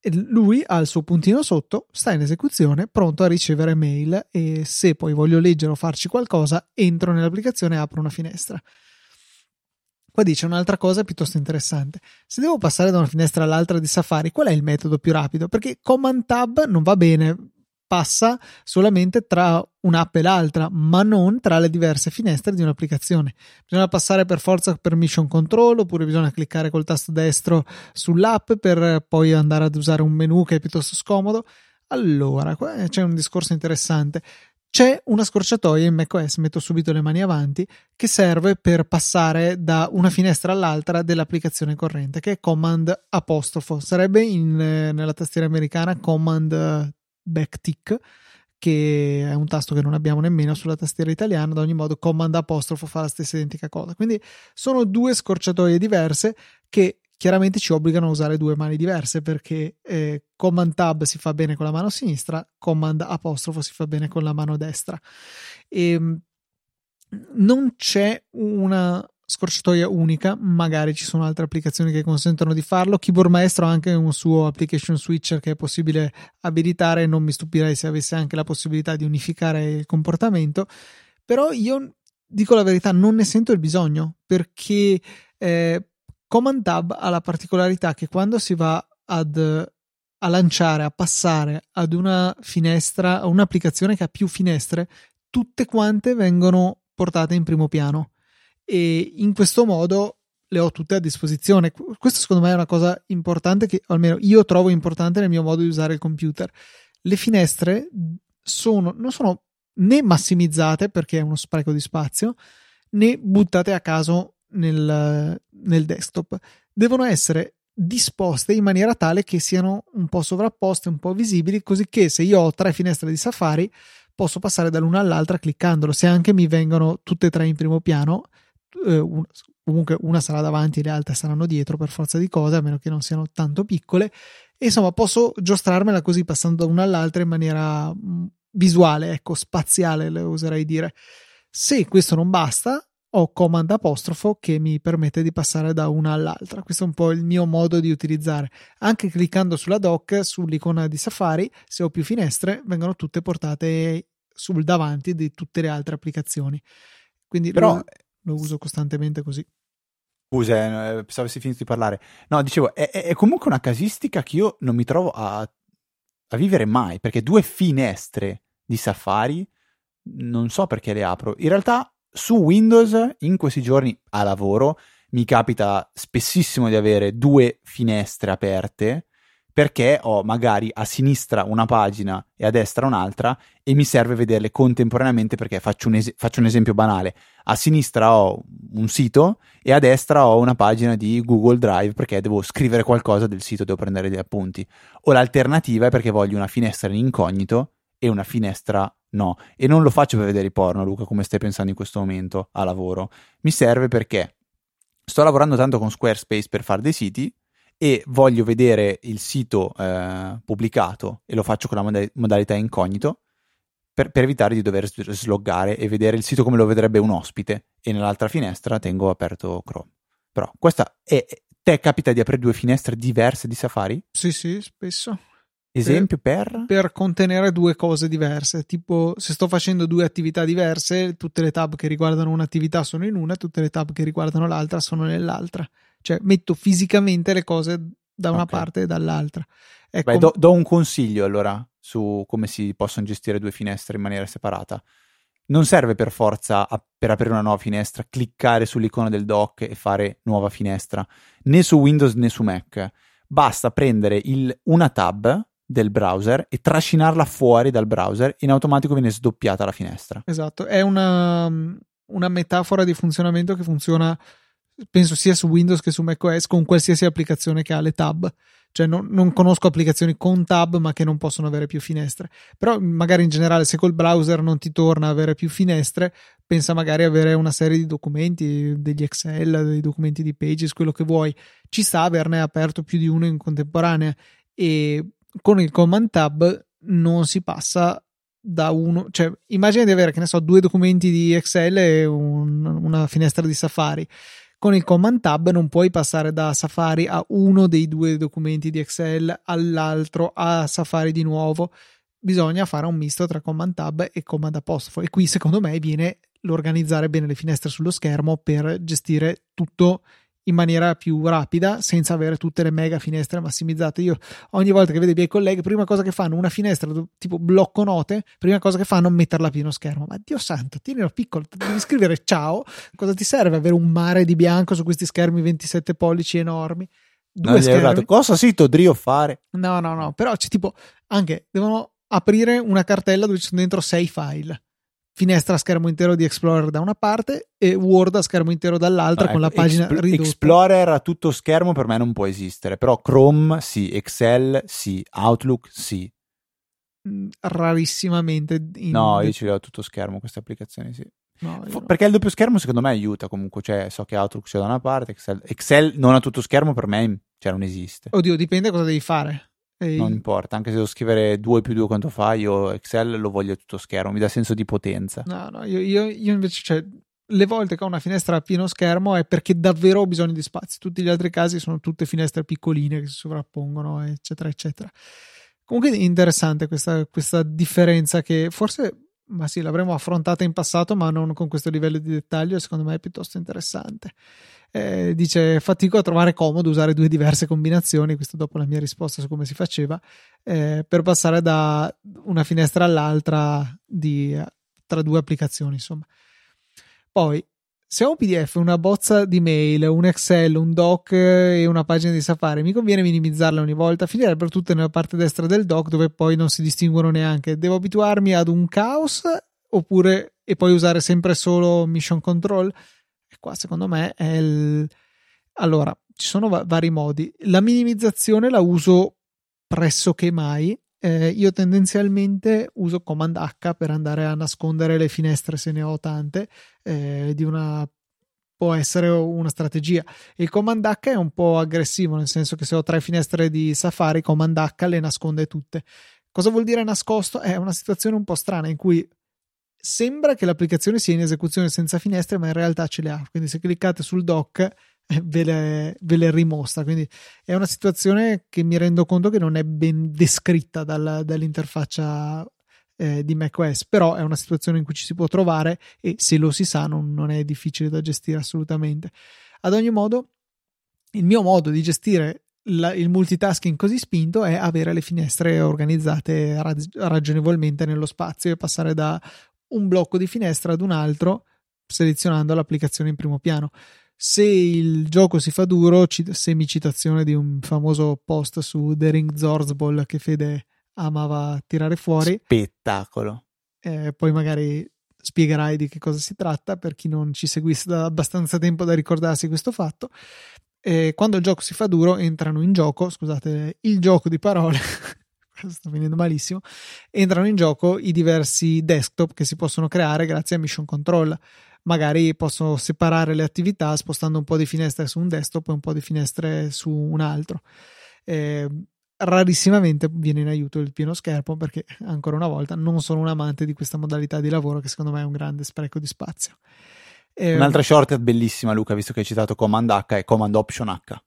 E lui ha il suo puntino sotto, sta in esecuzione, pronto a ricevere mail e se poi voglio leggere o farci qualcosa, entro nell'applicazione e apro una finestra. Qua dice un'altra cosa piuttosto interessante. Se devo passare da una finestra all'altra di Safari, qual è il metodo più rapido? Perché Command Tab non va bene, passa solamente tra un'app e l'altra, ma non tra le diverse finestre di un'applicazione. Bisogna passare per forza per mission control oppure bisogna cliccare col tasto destro sull'app per poi andare ad usare un menu che è piuttosto scomodo. Allora, qua c'è un discorso interessante. C'è una scorciatoia in macOS, metto subito le mani avanti, che serve per passare da una finestra all'altra dell'applicazione corrente, che è Command apostrofo. Sarebbe in, eh, nella tastiera americana Command backtick che è un tasto che non abbiamo nemmeno sulla tastiera italiana, ad ogni modo Command apostrofo fa la stessa identica cosa. Quindi sono due scorciatoie diverse che chiaramente ci obbligano a usare due mani diverse perché eh, Command Tab si fa bene con la mano sinistra, Command apostrofo si fa bene con la mano destra. E ehm, non c'è una scorciatoia unica, magari ci sono altre applicazioni che consentono di farlo. Keyboard Maestro ha anche un suo application switcher che è possibile abilitare, non mi stupirei se avesse anche la possibilità di unificare il comportamento, però io dico la verità, non ne sento il bisogno perché eh, Command Tab ha la particolarità che quando si va ad, a lanciare, a passare ad una finestra, a un'applicazione che ha più finestre, tutte quante vengono portate in primo piano e in questo modo le ho tutte a disposizione. Questo secondo me è una cosa importante che almeno io trovo importante nel mio modo di usare il computer. Le finestre sono, non sono né massimizzate perché è uno spreco di spazio, né buttate a caso nel, nel desktop. Devono essere disposte in maniera tale che siano un po' sovrapposte, un po' visibili, così che se io ho tre finestre di Safari posso passare dall'una all'altra cliccandolo. Se anche mi vengono tutte e tre in primo piano, eh, un, comunque una sarà davanti e le altre saranno dietro per forza di cose, a meno che non siano tanto piccole. E insomma, posso giostrarmela così passando da una all'altra in maniera mm, visuale, ecco, spaziale, le oserei dire. Se questo non basta, ho command apostrofo che mi permette di passare da una all'altra. Questo è un po' il mio modo di utilizzare. Anche cliccando sulla dock, sull'icona di Safari, se ho più finestre, vengono tutte portate sul davanti di tutte le altre applicazioni. Quindi Però, lo, uso costantemente così. Scusa, eh, pensavo avessi finito di parlare. No, dicevo, è, è, comunque una casistica che io non mi trovo a, a vivere mai, perché due finestre di Safari non so perché le apro. In realtà su Windows in questi giorni a lavoro mi capita spessissimo di avere due finestre aperte perché ho magari a sinistra una pagina e a destra un'altra e mi serve vederle contemporaneamente perché faccio un, es- faccio un, esempio banale. A sinistra ho un sito e a destra ho una pagina di Google Drive perché devo scrivere qualcosa del sito, devo prendere degli appunti. O l'alternativa è perché voglio una finestra in incognito e una finestra no. E non lo faccio per vedere i porno, Luca, come stai pensando in questo momento a lavoro. Mi serve perché sto lavorando tanto con Squarespace per fare dei siti e voglio vedere il sito eh, pubblicato e lo faccio con la mod- modalità incognito per, per, evitare di dover sloggare e vedere il sito come lo vedrebbe un ospite e nell'altra finestra tengo aperto Chrome. Però questa è... Te capita di aprire due finestre diverse di Safari? Sì, sì, spesso. Esempio per? Per contenere due cose diverse, tipo se sto facendo due attività diverse, tutte le tab che riguardano un'attività sono in una, tutte le tab che riguardano l'altra sono nell'altra. Cioè metto fisicamente le cose da una okay. parte e dall'altra. Ecco, Beh, do, do un consiglio allora su come si possono gestire due finestre in maniera separata. Non serve per forza a, per aprire una nuova finestra cliccare sull'icona del dock e fare nuova finestra, né su Windows né su Mac. Basta prendere il, una tab del browser e trascinarla fuori dal browser, in automatico viene sdoppiata la finestra. Esatto, è una, una metafora di funzionamento che funziona, penso sia su Windows che su macOS, con qualsiasi applicazione che ha le tab. Cioè non, non, conosco applicazioni con tab ma che non possono avere più finestre. Però magari in generale se col browser non ti torna a avere più finestre, pensa magari avere una serie di documenti, degli Excel, dei documenti di Pages, quello che vuoi. Ci sta averne aperto più di uno in contemporanea e con il command tab non si passa da uno, cioè immagina di avere, che ne so, due documenti di Excel e un, una finestra di Safari. Con il command tab non puoi passare da Safari a uno dei due documenti di Excel all'altro a Safari di nuovo. Bisogna fare un misto tra command tab e command apostrofo. E qui secondo me viene l'organizzare bene le finestre sullo schermo per gestire tutto in maniera più rapida senza avere tutte le mega finestre massimizzate. Io ogni volta che vedo i miei colleghi, prima cosa che fanno una finestra tipo blocco note, prima cosa che fanno è metterla a pieno schermo. Ma Dio santo, tienilo piccolo, devi scrivere ciao. Cosa ti serve avere un mare di bianco su questi schermi 27 pollici enormi? Due no, schermi. Cosa si Todrio fare? No, no, no, però c'è tipo anche devono aprire una cartella dove ci sono dentro sei file finestra a schermo intero di Explorer da una parte e Word a schermo intero dall'altra no, con ecco, la pagina Expl- ridotta. Explorer a tutto schermo per me non può esistere, però Chrome sì, Excel sì, Outlook sì. Mm, rarissimamente. In... No, io ce l'ho a tutto schermo queste applicazioni, sì. No, no. Perché il doppio schermo secondo me aiuta comunque, cioè so che Outlook c'è da una parte, Excel, Excel non ha tutto schermo per me, cioè non esiste. Oddio, dipende cosa devi fare. E... Non importa, anche se devo scrivere 2 più 2 quanto fa, io Excel lo voglio tutto schermo, mi dà senso di potenza. No, no, io, io, io invece, cioè, le volte che ho una finestra a pieno schermo è perché davvero ho bisogno di spazio. Tutti gli altri casi sono tutte finestre piccoline che si sovrappongono, eccetera, eccetera. Comunque interessante questa, questa differenza che forse, ma sì, l'avremmo affrontata in passato, ma non con questo livello di dettaglio, secondo me è piuttosto interessante. Eh, dice fatico a trovare comodo usare due diverse combinazioni, questo dopo la mia risposta su come si faceva, eh, per passare da una finestra all'altra di, tra due applicazioni, insomma. Poi, se ho un PDF, una bozza di mail, un Excel, un doc e una pagina di Safari, mi conviene minimizzarle ogni volta, finirebbero tutte nella parte destra del doc dove poi non si distinguono neanche. Devo abituarmi ad un caos oppure e poi usare sempre solo Mission Control? E qua secondo me è il... Allora, ci sono va- vari modi. La minimizzazione la uso pressoché mai eh, io tendenzialmente uso Command H per andare a nascondere le finestre se ne ho tante eh, di una può essere una strategia. Il Command H è un po' aggressivo, nel senso che se ho tre finestre di Safari, Command H le nasconde tutte. Cosa vuol dire nascosto? È una situazione un po' strana in cui sembra che l'applicazione sia in esecuzione senza finestre, ma in realtà ce le ha. Quindi se cliccate sul dock ve le, ve le rimostra. Quindi è una situazione che mi rendo conto che non è ben descritta dal, dall'interfaccia eh, di macOS, però è una situazione in cui ci si può trovare e se lo si sa non, non è difficile da gestire assolutamente. Ad ogni modo, il mio modo di gestire la, il multitasking così spinto è avere le finestre organizzate ragionevolmente nello spazio e passare da un blocco di finestra ad un altro selezionando l'applicazione in primo piano se il gioco si fa duro, semicitazione di un famoso post su The Ring Zorzball che Fede amava tirare fuori. Spettacolo. Eh, poi magari spiegherai di che cosa si tratta per chi non ci seguisse da abbastanza tempo da ricordarsi questo fatto. Eh, quando il gioco si fa duro, entrano in gioco, scusate, il gioco di parole. sta venendo malissimo. Entrano in gioco i diversi desktop che si possono creare grazie a Mission Control magari posso separare le attività spostando un po' di finestre su un desktop e un po' di finestre su un altro. Eh, rarissimamente viene in aiuto il pieno schermo perché ancora una volta non sono un amante di questa modalità di lavoro che secondo me è un grande spreco di spazio. Eh, Un'altra shortcut bellissima Luca, visto che hai citato Command H, è Command Option H.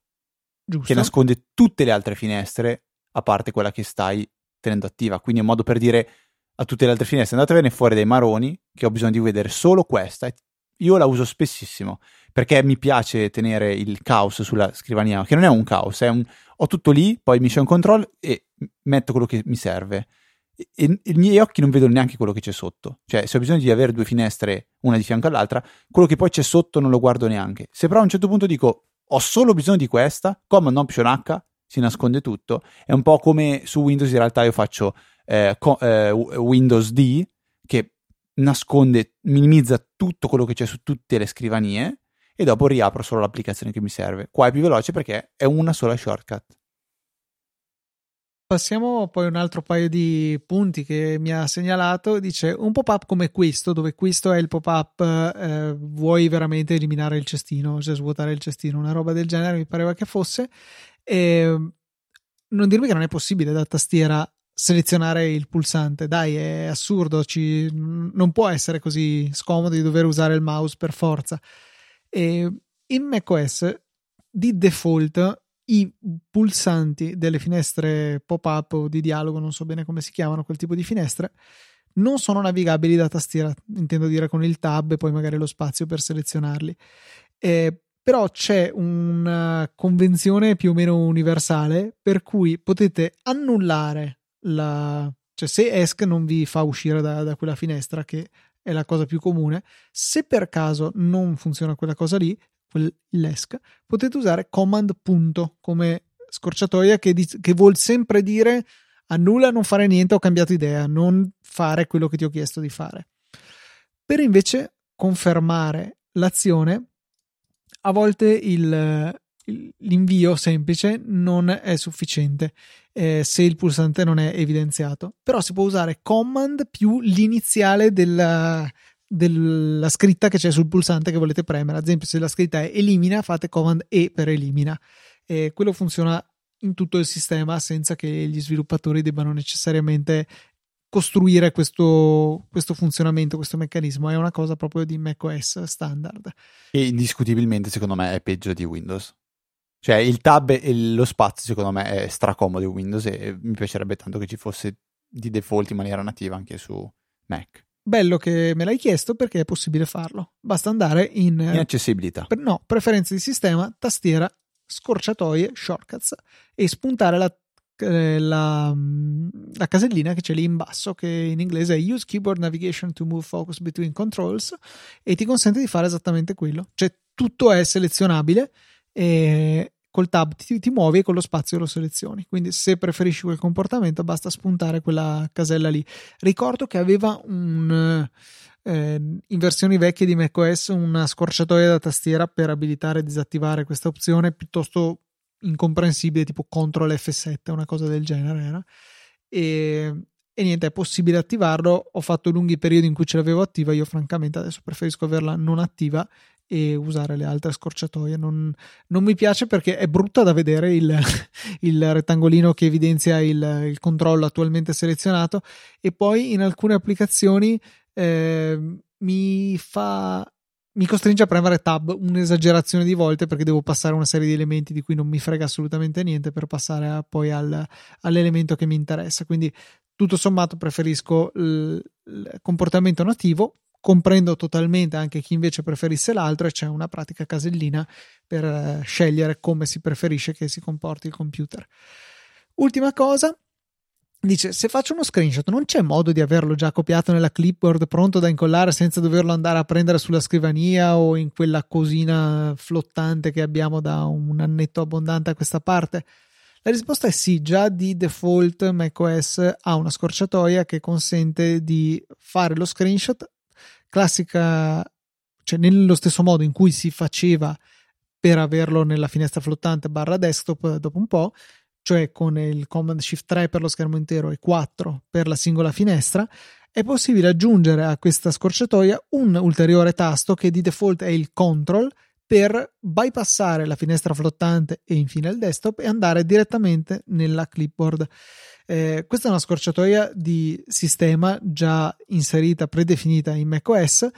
Giusto. Che nasconde tutte le altre finestre a parte quella che stai tenendo attiva. Quindi è un modo per dire a tutte le altre finestre andatevene fuori dai maroni che ho bisogno di vedere solo questa io la uso spessissimo perché mi piace tenere il caos sulla scrivania, che non è un caos, è un, ho tutto lì, poi mission control e metto quello che mi serve. E, e i miei occhi non vedono neanche quello che c'è sotto. Cioè, se ho bisogno di avere due finestre, una di fianco all'altra, quello che poi c'è sotto non lo guardo neanche. Se però a un certo punto dico ho solo bisogno di questa, Command Option H si nasconde tutto. È un po' come su Windows, in realtà io faccio eh, co- eh, Windows D, che nasconde, minimizza tutto quello che c'è su tutte le scrivanie e dopo riapro solo l'applicazione che mi serve. Qua è più veloce perché è una sola shortcut. Passiamo poi a un altro paio di punti che mi ha segnalato. Dice un pop-up come questo, dove questo è il pop-up, eh, vuoi veramente eliminare il cestino, cioè svuotare il cestino, una roba del genere mi pareva che fosse. E non dirmi che non è possibile da tastiera selezionare il pulsante. Dai, è assurdo, ci, non può essere così scomodo di dover usare il mouse per forza. E in macOS di default i pulsanti delle finestre pop-up o di dialogo, non so bene come si chiamano quel tipo di finestre, non sono navigabili da tastiera, intendo dire con il tab e poi magari lo spazio per selezionarli. Eh, però c'è una convenzione più o meno universale per cui potete annullare la, cioè se ESC non vi fa uscire da, da, quella finestra, che è la cosa più comune, se per caso non funziona quella cosa lì, l'ESC, potete usare command punto come scorciatoia che, di, che vuol sempre dire annulla, non fare niente, ho cambiato idea, non fare quello che ti ho chiesto di fare. Per invece confermare l'azione, a volte il, l'invio semplice non è sufficiente eh, se il pulsante non è evidenziato però si può usare command più l'iniziale della, della scritta che c'è sul pulsante che volete premere. Ad esempio, se la scritta è elimina, fate command E per elimina. E quello funziona in tutto il sistema senza che gli sviluppatori debbano necessariamente costruire questo, questo, funzionamento, questo meccanismo. È una cosa proprio di macOS standard. E indiscutibilmente, secondo me, è peggio di Windows. Cioè, il tab e lo spazio, secondo me, è stracomodo di Windows e mi piacerebbe tanto che ci fosse di default in maniera nativa anche su Mac. Bello che me l'hai chiesto perché è possibile farlo. Basta andare in... In accessibilità. Per, no, preferenze di sistema, tastiera, scorciatoie, shortcuts e spuntare la, eh, la, mm, la, casellina che c'è lì in basso che in inglese è Use Keyboard Navigation to move focus between controls e ti consente di fare esattamente quello. Cioè tutto è selezionabile e col tab ti, ti, muovi e con lo spazio lo selezioni. Quindi, se preferisci quel comportamento, basta spuntare quella casella lì. Ricordo che aveva un. Eh, in versioni vecchie di macOS una scorciatoia da tastiera per abilitare e disattivare questa opzione piuttosto incomprensibile, tipo CTRL F7, una cosa del genere era. E, e niente, è possibile attivarlo. Ho fatto lunghi periodi in cui ce l'avevo attiva. Io, francamente, adesso preferisco averla non attiva e usare le altre scorciatoie. Non, non mi piace perché è brutta da vedere il, il rettangolino che evidenzia il, il, controllo attualmente selezionato e poi in alcune applicazioni eh, mi fa mi costringe a premere tab un'esagerazione di volte perché devo passare una serie di elementi di cui non mi frega assolutamente niente per passare a, poi al, all'elemento che mi interessa. Quindi tutto sommato preferisco il, il comportamento nativo comprendo totalmente anche chi invece preferisse l'altro e c'è una pratica casellina per eh, scegliere come si preferisce che si comporti il computer. Ultima cosa, dice se faccio uno screenshot non c'è modo di averlo già copiato nella clipboard pronto da incollare senza doverlo andare a prendere sulla scrivania o in quella cosina flottante che abbiamo da un annetto abbondante a questa parte? La risposta è sì, già di default macOS ha una scorciatoia che consente di fare lo screenshot. Classica, cioè nello stesso modo in cui si faceva per averlo nella finestra flottante barra desktop dopo un po', cioè con il Command Shift 3 per lo schermo intero e 4 per la singola finestra, è possibile aggiungere a questa scorciatoia un ulteriore tasto che di default è il Control per bypassare la finestra flottante e infine il desktop e andare direttamente nella clipboard. Eh, questa è una scorciatoia di sistema già inserita, predefinita in macOS,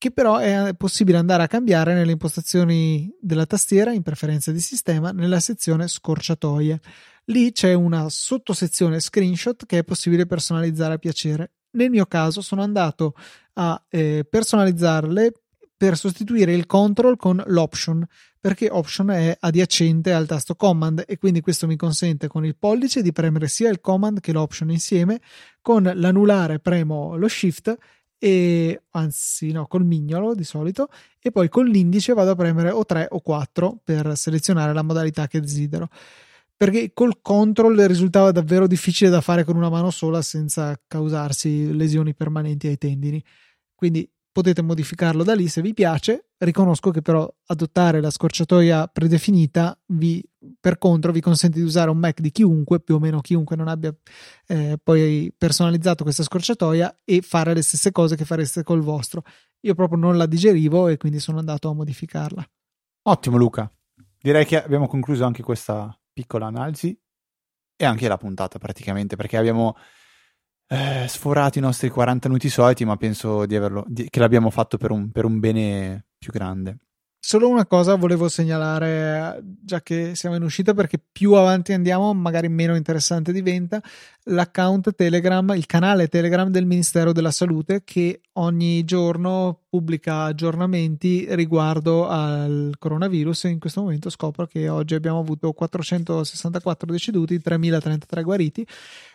che però è possibile andare a cambiare nelle impostazioni della tastiera in preferenze di sistema nella sezione scorciatoie. Lì c'è una sottosezione screenshot che è possibile personalizzare a piacere. Nel mio caso sono andato a eh, personalizzarle per sostituire il control con l'option perché option è adiacente al tasto command e quindi questo mi consente con il pollice di premere sia il command che l'option insieme con l'anulare premo lo shift e anzi no col mignolo di solito e poi con l'indice vado a premere o 3 o 4 per selezionare la modalità che desidero. Perché col control risultava davvero difficile da fare con una mano sola senza causarsi lesioni permanenti ai tendini. Quindi potete modificarlo da lì se vi piace. Riconosco che però adottare la scorciatoia predefinita vi, per contro vi consente di usare un Mac di chiunque, più o meno chiunque non abbia eh, poi personalizzato questa scorciatoia e fare le stesse cose che fareste col vostro. Io proprio non la digerivo e quindi sono andato a modificarla. Ottimo Luca, direi che abbiamo concluso anche questa piccola analisi e anche la puntata praticamente perché abbiamo eh, sforato i nostri 40 minuti soliti, ma penso di averlo, di, che l'abbiamo fatto per un, per un bene più grande. Solo una cosa volevo segnalare, già che siamo in uscita, perché più avanti andiamo, magari meno interessante diventa, l'account Telegram, il canale Telegram del Ministero della Salute, che ogni giorno pubblica aggiornamenti riguardo al coronavirus. In questo momento scopro che oggi abbiamo avuto 464 deceduti, 3033 guariti.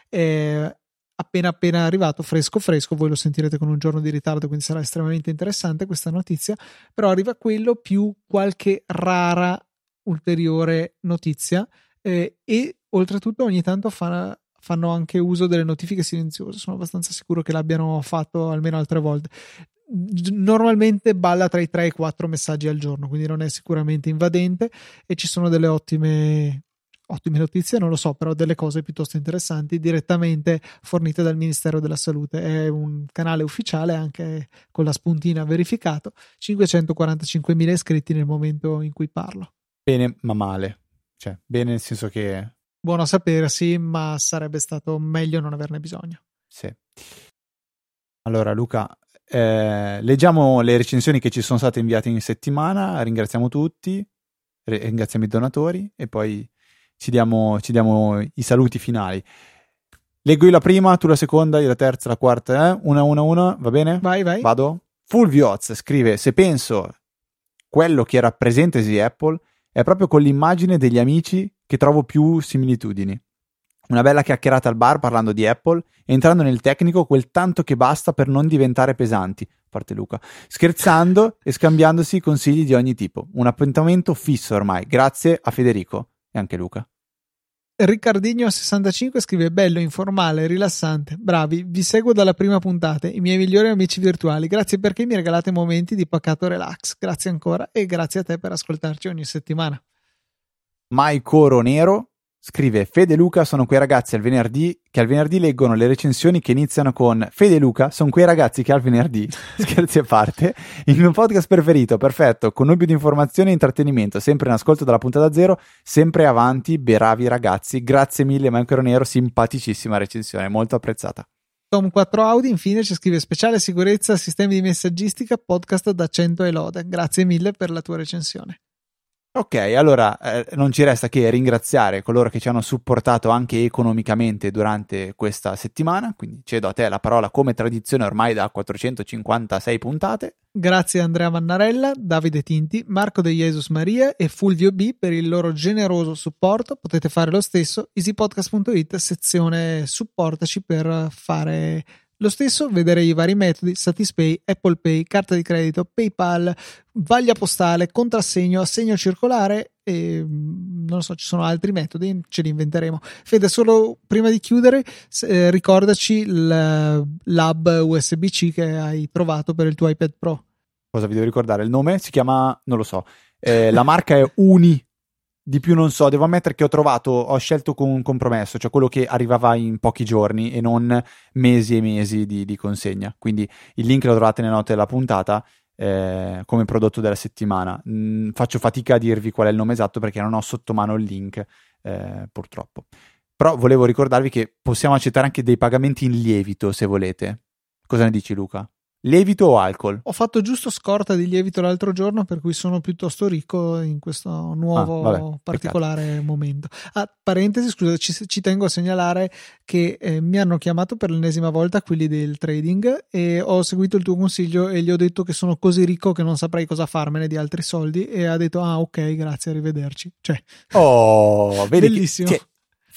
Eh, appena appena arrivato, fresco fresco, voi lo sentirete con un giorno di ritardo, quindi sarà estremamente interessante questa notizia, però arriva quello più qualche rara ulteriore notizia eh, e oltretutto ogni tanto fa, fanno anche uso delle notifiche silenziose, sono abbastanza sicuro che l'abbiano fatto almeno altre volte. Normalmente balla tra i 3 e i 4 messaggi al giorno, quindi non è sicuramente invadente e ci sono delle ottime ottime notizie, non lo so, però delle cose piuttosto interessanti direttamente fornite dal Ministero della Salute. È un canale ufficiale anche con la spuntina verificato, 545.000 iscritti nel momento in cui parlo. Bene, ma male. Cioè, bene nel senso che... Buono a sapere, sì, ma sarebbe stato meglio non averne bisogno. Sì. Allora, Luca, eh, leggiamo le recensioni che ci sono state inviate in settimana, ringraziamo tutti, ringraziamo i donatori e poi ci diamo, ci diamo i saluti finali. Leggo io la prima, tu la seconda, io la terza, la quarta, eh? Una, una, una, va bene? Vai, vai. Vado? Fulvioz scrive, se penso quello che rappresenta Easy Apple è proprio con l'immagine degli amici che trovo più similitudini. Una bella chiacchierata al bar parlando di Apple, entrando nel tecnico quel tanto che basta per non diventare pesanti, parte Luca, scherzando e scambiandosi consigli di ogni tipo. Un appuntamento fisso ormai, grazie a Federico e anche Luca. Riccardinho65 scrive bello, informale, rilassante. Bravi, vi seguo dalla prima puntata, i miei migliori amici virtuali. Grazie perché mi regalate momenti di pacato relax. Grazie ancora e grazie a te per ascoltarci ogni settimana. Mai Coro Nero Scrive Fede Luca sono quei ragazzi al venerdì che al venerdì leggono le recensioni che iniziano con Fede Luca sono quei ragazzi che al venerdì, scherzi a parte, il mio podcast preferito, perfetto, connubio di informazione e intrattenimento, sempre in ascolto dalla puntata zero, sempre avanti, bravi ragazzi, grazie mille Mancro Nero, simpaticissima recensione, molto apprezzata. Tom 4 Audi infine ci scrive speciale sicurezza sistemi di messaggistica podcast da 100 e lode, grazie mille per la tua recensione. Ok, allora eh, non ci resta che ringraziare coloro che ci hanno supportato anche economicamente durante questa settimana, quindi cedo a te la parola come tradizione ormai da 456 puntate. Grazie Andrea Mannarella, Davide Tinti, Marco De Jesus Maria e Fulvio B per il loro generoso supporto. Potete fare lo stesso, easypodcast.it, sezione supportaci per fare lo stesso vedere i vari metodi Satispay, Apple Pay, carta di credito, PayPal, vaglia postale, contrassegno, assegno circolare e mm, non so, ci sono altri metodi, ce li inventeremo. Fede, solo prima di chiudere, eh, ricordaci l'hub USB-C che hai trovato per il tuo iPad Pro. Cosa vi devo ricordare? Il nome si chiama, non lo so, eh, la marca è Uni di più non so, devo ammettere che ho trovato, ho scelto con un compromesso, cioè quello che arrivava in pochi giorni e non mesi e mesi di, di consegna. Quindi il link lo trovate nelle note della puntata eh, come prodotto della settimana. Mm, faccio fatica a dirvi qual è il nome esatto perché non ho sotto mano il link, eh, purtroppo. Però volevo ricordarvi che possiamo accettare anche dei pagamenti in lievito se volete. Cosa ne dici Luca? Lievito o alcol? Ho fatto giusto scorta di lievito l'altro giorno, per cui sono piuttosto ricco in questo nuovo ah, vabbè, particolare peccato. momento. Ah, parentesi, scusa, ci, ci, tengo a segnalare che eh, mi hanno chiamato per l'ennesima volta quelli del trading e ho seguito il tuo consiglio e gli ho detto che sono così ricco che non saprei cosa farmene di altri soldi e ha detto ah ok, grazie, arrivederci. Cioè, oh, bellissimo. Che,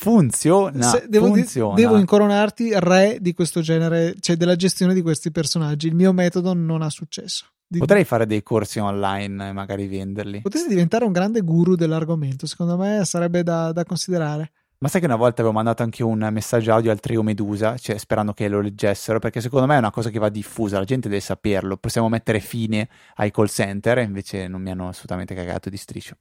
Funziona, Se, devo, funziona. devo incoronarti re di questo genere, cioè della gestione di questi personaggi. Il mio metodo non ha successo. Di... Potrei fare dei corsi online e magari venderli. Potresti diventare un grande guru dell'argomento, secondo me sarebbe da, da considerare. Ma sai che una volta avevo mandato anche un messaggio audio al trio Medusa, cioè sperando che lo leggessero, perché secondo me è una cosa che va diffusa, la gente deve saperlo. Possiamo mettere fine ai call center, invece non mi hanno assolutamente cagato di striscio.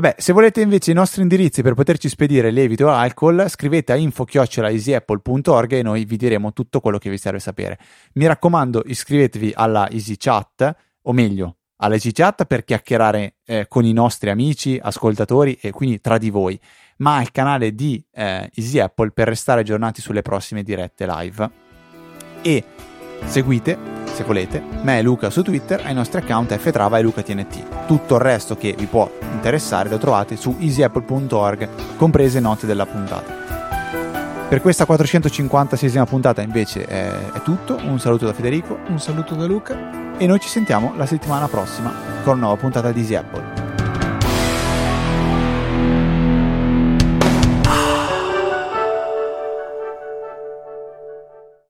Vabbè, se volete invece i nostri indirizzi per poterci spedire lievito o alcol, scrivete a info-easyapple.org e noi vi diremo tutto quello che vi serve sapere. Mi raccomando, iscrivetevi alla EasyChat, o meglio, alla EasyChat per chiacchierare eh, con i nostri amici, ascoltatori e quindi tra di voi, ma al canale di eh, Easy Apple per restare aggiornati sulle prossime dirette live. E seguite se volete, me e Luca su Twitter, ai nostri account ftrava e lucatnt. Tutto il resto che vi può interessare lo trovate su easyapple.org, comprese note della puntata. Per questa 456esima puntata invece è, è tutto, un saluto da Federico, un saluto da Luca e noi ci sentiamo la settimana prossima con una nuova puntata di Easy Apple.